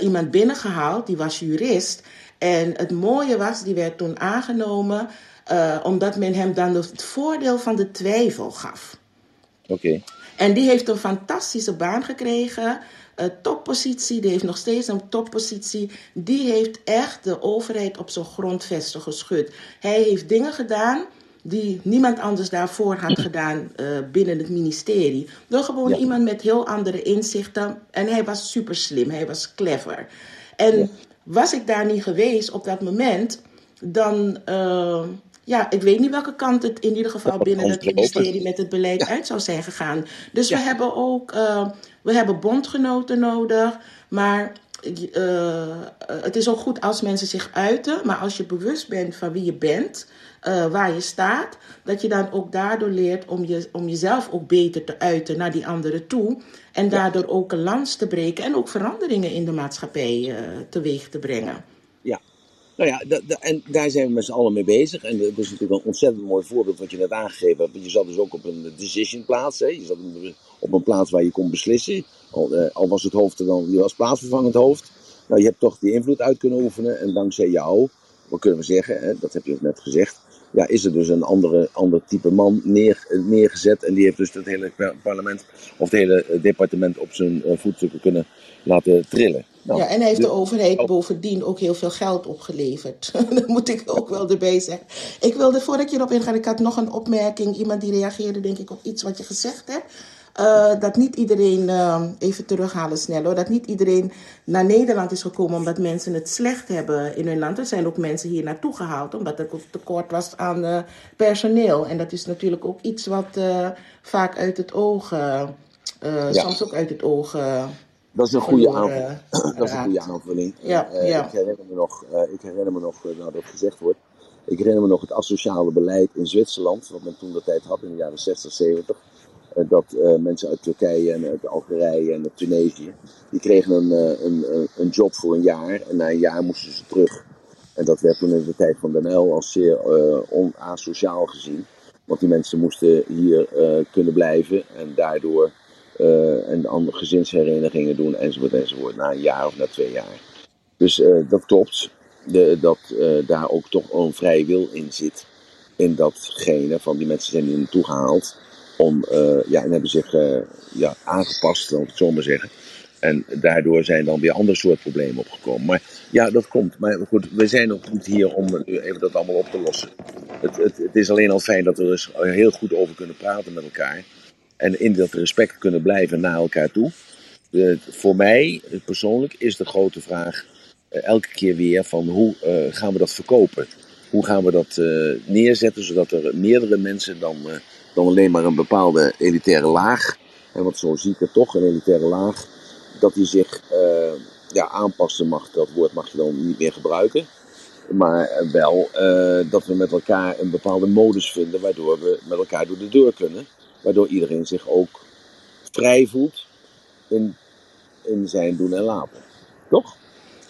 iemand binnengehaald, die was jurist. En het mooie was, die werd toen aangenomen uh, omdat men hem dan het voordeel van de twijfel gaf. Oké. Okay. En die heeft een fantastische baan gekregen. Een toppositie, die heeft nog steeds een toppositie. Die heeft echt de overheid op zijn grondvesten geschud. Hij heeft dingen gedaan die niemand anders daarvoor had gedaan uh, binnen het ministerie. Door gewoon ja. iemand met heel andere inzichten. En hij was super slim, hij was clever. En ja. was ik daar niet geweest op dat moment, dan. Uh, ja, ik weet niet welke kant het in ieder geval binnen het ministerie met het beleid ja. uit zou zijn gegaan. Dus ja. we hebben ook uh, we hebben bondgenoten nodig, maar uh, het is ook goed als mensen zich uiten, maar als je bewust bent van wie je bent, uh, waar je staat, dat je dan ook daardoor leert om, je, om jezelf ook beter te uiten naar die anderen toe. En daardoor ook een lans te breken en ook veranderingen in de maatschappij teweeg te brengen. Ja, nou ja, en daar zijn we met z'n allen mee bezig. En dat is natuurlijk een ontzettend mooi voorbeeld wat je net aangegeven hebt. Want je zat dus ook op een decision plaats. Hè? Je zat op een plaats waar je kon beslissen. Al, uh, al was het hoofd er dan, je was plaatsvervangend hoofd. Nou, je hebt toch die invloed uit kunnen oefenen. En dankzij jou, wat kunnen we zeggen, hè? dat heb je ook net gezegd. Ja, is er dus een andere, ander type man neer, neergezet. En die heeft dus het hele parlement of het hele departement op zijn uh, voetstuk kunnen laten trillen. Ja, en hij heeft de, de overheid oh. bovendien ook heel veel geld opgeleverd. dat moet ik ook wel erbij zeggen. Ik wilde, voordat ik hierop inga, ik had nog een opmerking. Iemand die reageerde, denk ik, op iets wat je gezegd hebt. Uh, dat niet iedereen, uh, even terughalen snel hoor, dat niet iedereen naar Nederland is gekomen omdat mensen het slecht hebben in hun land. Er zijn ook mensen hier naartoe gehaald omdat er tekort was aan uh, personeel. En dat is natuurlijk ook iets wat vaak uit het oog, ja. soms ook uit het oog dat is een goede aanvulling. dat is een goede aanvulling. Ja, uh, ja. Ik herinner me nog, uh, ik herinner me nog nou, dat gezegd wordt. Ik herinner me nog het asociale beleid in Zwitserland, wat men toen de tijd had in de jaren 60, 70. eh, dat eh, mensen uit Turkije en uit Algerije en uit Tunesië, die kregen een, eh, een, een, job voor een jaar en na een jaar moesten ze terug. En dat werd toen in de tijd van Den als zeer uh, onasociaal gezien. Want die mensen moesten hier kunnen blijven en daardoor uh, en andere gezinsherenigingen doen enzovoort enzovoort. Na een jaar of na twee jaar. Dus dat klopt. De, dat daar ook toch een vrije wil in zit. In datgene van die mensen zijn hier naartoe gehaald. Om, ja, en hebben zich ja, aangepast, laat ik het zo maar zeggen. En daardoor zijn dan weer andere soort problemen opgekomen. Maar ja, dat komt. Maar goed, we zijn ook niet hier om even dat allemaal op te lossen. Het, het, het is alleen al fijn dat we er heel goed over kunnen praten met elkaar. En in dat respect kunnen blijven naar elkaar toe. Voor mij persoonlijk is de grote vraag uh, elke keer weer van hoe uh, gaan we dat verkopen? Hoe gaan we dat uh, neerzetten zodat er meerdere mensen dan, dan alleen maar een bepaalde elitaire laag, en want zo zie ik het toch, een elitaire laag, dat die zich ja, aanpassen mag. Dat woord mag je dan niet meer gebruiken. Maar wel dat we met elkaar een bepaalde modus vinden waardoor we met elkaar door de deur kunnen. Waardoor iedereen zich ook vrij voelt in, in zijn doen en laten. Toch?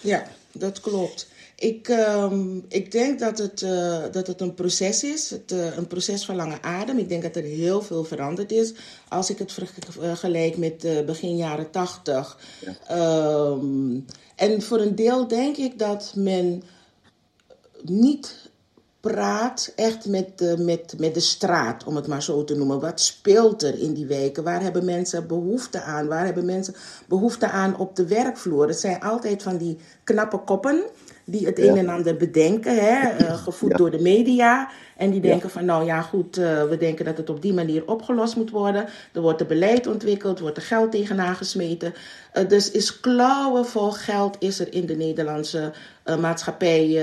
Ja, dat klopt. Ik, uh, ik denk dat het, uh, dat het een proces is, het, uh, een proces van lange adem. Ik denk dat er heel veel veranderd is. Als ik het vergelijk met uh, begin jaren tachtig. Ja. Um, en voor een deel denk ik dat men niet praat echt met de, met, met de straat, om het maar zo te noemen. Wat speelt er in die weken? Waar hebben mensen behoefte aan? Waar hebben mensen behoefte aan op de werkvloer? Het zijn altijd van die knappe koppen die het ja. een en ander bedenken, hè, uh, gevoed ja. door de media. En die denken ja. van, nou ja, goed, uh, we denken dat het op die manier opgelost moet worden. Er wordt er beleid ontwikkeld, wordt er geld tegenaan gesmeten. Uh, dus is klauwenvol geld is er in de Nederlandse uh, maatschappij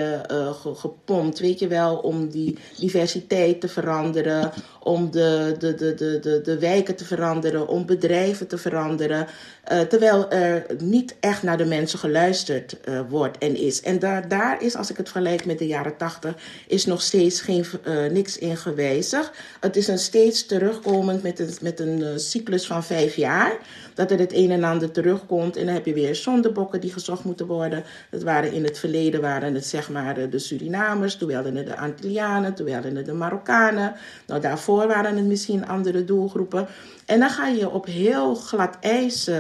gepompt, weet je wel, om die diversiteit te veranderen, om de, de, de, de, de, de wijken te veranderen, om bedrijven te veranderen. terwijl er niet echt naar de mensen geluisterd wordt en is. En daar, daar is, als ik het vergelijk met de jaren tachtig, is nog steeds geen niks in gewijzigd. Het is een steeds terugkomend met een, met een cyclus van vijf jaar. Dat er het een en ander terugkomt. En dan heb je weer zondebokken die gezocht moeten worden. Dat waren in het verleden waren het zeg maar de Surinamers. Toen werden het de Antillianen. Toen werden het de Marokkanen. Nou, daarvoor waren het misschien andere doelgroepen. En dan ga je op heel glad ijs uh,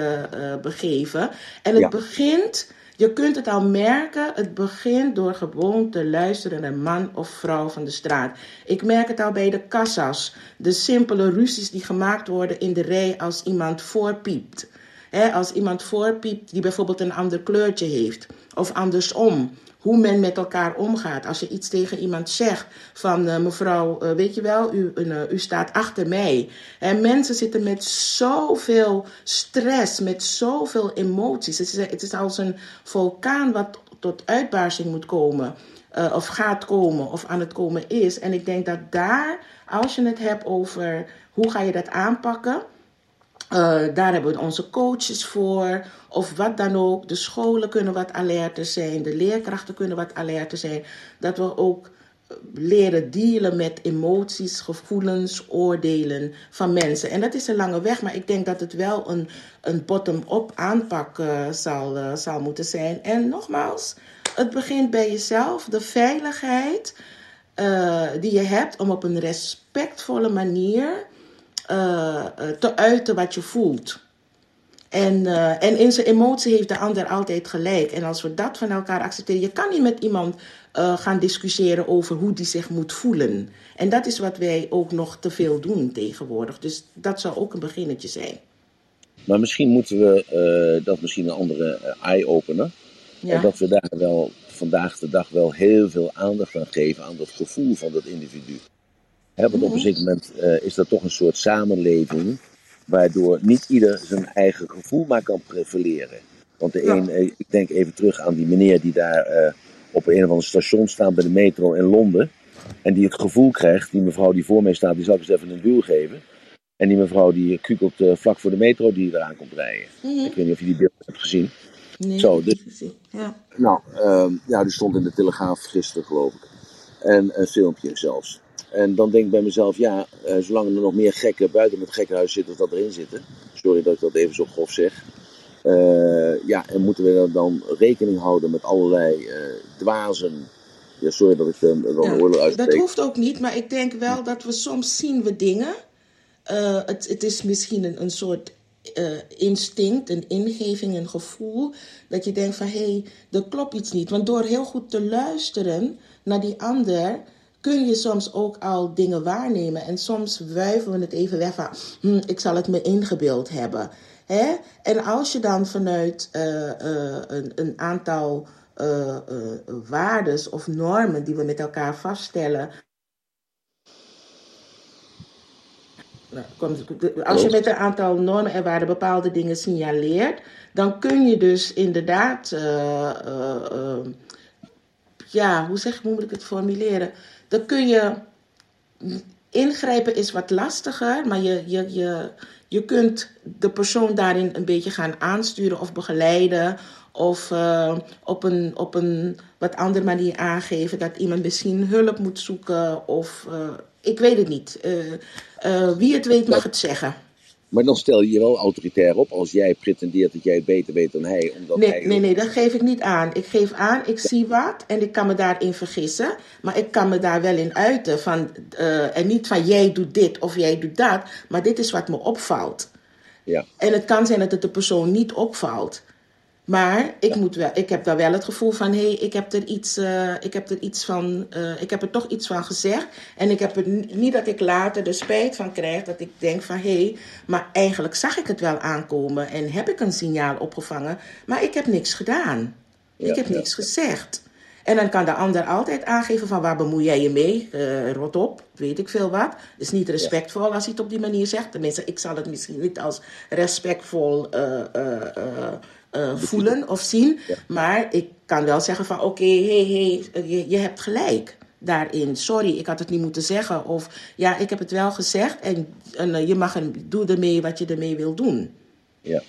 begeven. En het ja. begint je kunt het al merken, het begint door gewoon te luisteren naar man of vrouw van de straat. Ik merk het al bij de kassas. De simpele ruzies die gemaakt worden in de rij als iemand voorpiept. Als iemand voorpiept die bijvoorbeeld een ander kleurtje heeft. Of andersom hoe men met elkaar omgaat. Als je iets tegen iemand zegt van uh, mevrouw, uh, weet je wel, u, uh, u staat achter mij. En mensen zitten met zoveel stress, met zoveel emoties. Het is, het is als een vulkaan wat tot uitbarsting moet komen. of gaat komen of aan het komen is. En ik denk dat daar, als je het hebt over hoe ga je dat aanpakken daar hebben we onze coaches voor, of wat dan ook. De scholen kunnen wat alerter zijn, de leerkrachten kunnen wat alerter zijn. Dat we ook eh, leren dealen met emoties, gevoelens, oordelen van mensen. En dat is een lange weg, maar ik denk dat het wel een, een bottom-up aanpak uh, zal, zal moeten zijn. En nogmaals, het begint bij jezelf, de veiligheid die je hebt om op een respectvolle manier uh, te uiten wat je voelt. En, uh, en in zijn emotie heeft de ander altijd gelijk. En als we dat van elkaar accepteren, je kan niet met iemand uh, gaan discussiëren over hoe die zich moet voelen. En dat is wat wij ook nog te veel doen tegenwoordig. Dus dat zou ook een beginnetje zijn. Maar misschien moeten we uh, dat misschien een andere eye-opener. Ja. En dat we daar wel vandaag de dag wel heel veel aandacht aan geven aan dat gevoel van dat individu. Hè, want op een zeker moment uh, is dat toch een soort samenleving. Waardoor niet ieder zijn eigen gevoel maar kan prevaleren. Want de ja. een, uh, ik denk even terug aan die meneer die daar uh, op een of ander station staat bij de metro in Londen. En die het gevoel krijgt, die mevrouw die voor mij staat, die zal ik eens even een duw geven. En die mevrouw die kukelt vlak voor de metro die eraan komt rijden. Mm -hmm. Ik weet niet of je die beeld hebt gezien. Nee, Zo, dus, ja. Nou, ja, die stond in de Telegraaf gisteren geloof ik. En een filmpje zelfs. En dan denk ik bij mezelf, ja, eh, zolang er nog meer gekken buiten het gekkenhuis zitten dat erin zitten. Sorry dat ik dat even zo grof zeg. Eh, ja, en moeten we dan rekening houden met allerlei eh, dwazen. Ja, sorry dat ik dan Ja, dat uitspreek. hoeft ook niet, maar ik denk wel dat we soms zien we dingen. Het, het is misschien een, een soort instinct, een ingeving, een gevoel. Dat je denkt van hé, hey, er klopt iets niet. Want door heel goed te luisteren naar die ander. Kun je soms ook al dingen waarnemen. En soms wuiven we het even weg van. Hm, ik zal het me ingebeeld hebben. Hè? En als je dan vanuit eh, eh, een, een aantal eh, waardes of normen die we met elkaar vaststellen. Nou, komt- Als je met een aantal normen en waarden bepaalde dingen signaleert, dan kun je dus inderdaad, ja, hoe zeg hoe moet ik het formuleren? Dan kun je ingrijpen is wat lastiger, maar je, je, je, je kunt de persoon daarin een beetje gaan aansturen of begeleiden. Of eh, op, een, op een wat andere manier aangeven dat iemand misschien hulp moet zoeken. Of eh, ik weet het niet. Eh, wie het weet mag het zeggen. Maar dan stel je je wel autoritair op als jij pretendeert dat jij het beter weet dan hij. Omdat Nee, hij nee, nee, dat geef ik niet aan. Ik geef aan, ik zie wat en ik kan me daarin vergissen. Maar ik kan me daar wel in uiten. Van, eh, en niet van jij doet dit of jij doet dat. Maar dit is wat me opvalt. Ja. En het kan zijn dat het de persoon niet opvalt. Maar ik, moet wel, ik heb daar wel het gevoel van, hé, hey, ik heb er iets, eh, ik heb er iets van, eh, ik heb er toch iets van gezegd. En ik heb er n- niet dat ik later de spijt van krijg, dat ik denk van, hé, hey, maar eigenlijk zag ik het wel aankomen en heb ik een signaal opgevangen, maar ik heb niks gedaan. Ja, ik heb ja, niks gezegd. En dan kan de ander altijd aangeven van waar bemoei jij je mee? Eh, rot op, weet ik veel wat. is niet respectvol als hij het op die manier zegt. Tenminste, ik zal het misschien niet als respectvol eh, voelen of zien. Maar ik kan wel zeggen van oké, hey, hey, je, je hebt gelijk daarin. Sorry, ik had het niet moeten zeggen. Of ja, ik heb het wel gezegd en, en eh, je mag er, doe ermee wat je ermee wil doen. Ja.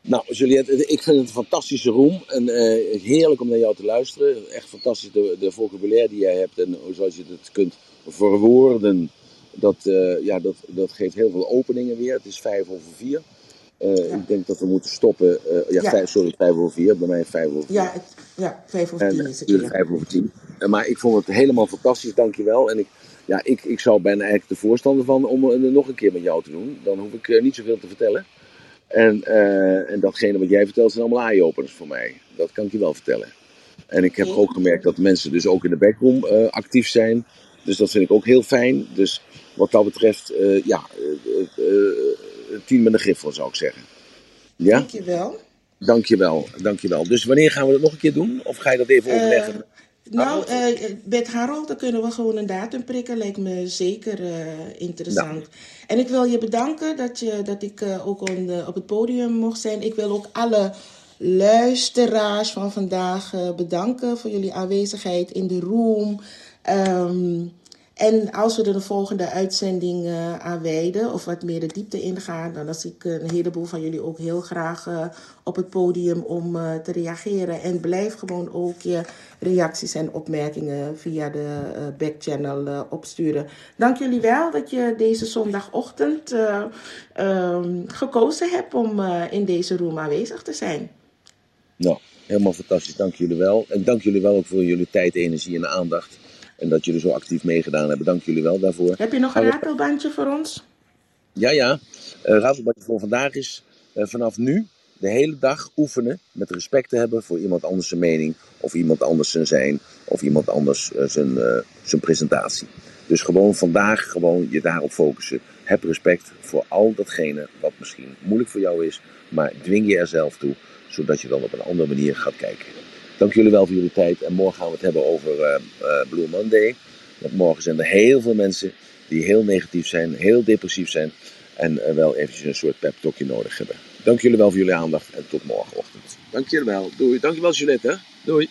Nou, Juliette, ik vind het een fantastische room. En eh, heerlijk om naar jou te luisteren. Echt fantastisch de, de vocabulaire die jij hebt en zoals je het kunt verwoorden. Dat, ja, dat, dat geeft heel veel openingen weer. Het is vijf over vier. Eh, Ja. Ik denk dat we moeten stoppen. eh, ja, Ja. Vijf, sorry, vijf over vier. Bij mij vijf over vier. Ja, het, ja vijf of En tien is het vijf over tien. Eh, Maar ik vond het helemaal fantastisch, dankjewel. En ik, ja, ik, ik zou bijna eigenlijk de voorstander van om het nog een keer met jou te doen. Dan hoef ik eh, niet zoveel te vertellen. En, eh, en datgene wat jij vertelt zijn allemaal eye-openers voor mij. Dat kan ik je wel vertellen. En ik heb ook gemerkt dat mensen dus ook in de backroom eh, actief zijn. Dus dat vind ik ook heel fijn. Dus wat dat betreft, eh, ja, eh, eh, eh, tien met een griffel zou ik zeggen. Ja, Dankjewel. dankjewel, dankjewel. Dus wanneer gaan we dat nog een keer doen? Of ga je dat even Eh, overleggen? nou, eh, met Harold dan kunnen we gewoon een datum prikken. Lijkt me zeker interessant. En ik wil je bedanken dat, je, dat ik ook on op het podium mocht zijn. Ik wil ook alle luisteraars van vandaag bedanken voor jullie aanwezigheid in de room. Ehm, en als we er de volgende uitzending eh, aan wijden of wat meer de diepte ingaan, dan zie ik een heleboel van jullie ook heel graag eh, op het podium om eh, te reageren. En blijf gewoon ook je reacties en opmerkingen via de eh, backchannel eh, opsturen. Dank jullie wel dat je deze zondagochtend eh, ehm, gekozen hebt om eh, in deze room aanwezig te zijn. Nou, helemaal fantastisch. Dank jullie wel. En dank jullie wel ook voor jullie tijd, energie en aandacht. En dat jullie zo actief meegedaan hebben. Dank jullie wel daarvoor. Heb je nog een ratelbandje voor ons? Ja, ja. Uh, Ratelbandje voor vandaag is eh, vanaf nu de hele dag oefenen met respect te hebben voor iemand anders zijn mening. Of iemand anders zijn zijn. Of iemand anders eh, zijn, eh, zijn presentatie. Dus gewoon vandaag gewoon je daarop focussen. Heb respect voor al datgene wat misschien moeilijk voor jou is. Maar dwing je er zelf toe. Zodat je dan op een andere manier gaat kijken. Dank jullie wel voor jullie tijd. En morgen gaan we het hebben over eh, eh, Blue Monday. Want morgen zijn er heel veel mensen die heel negatief zijn, heel depressief zijn. En eh, wel eventjes een soort pep talkje nodig hebben. Dank jullie wel voor jullie aandacht en tot morgenochtend. Dank jullie wel. Doei. Dankjewel Jeanette. hè. Doei.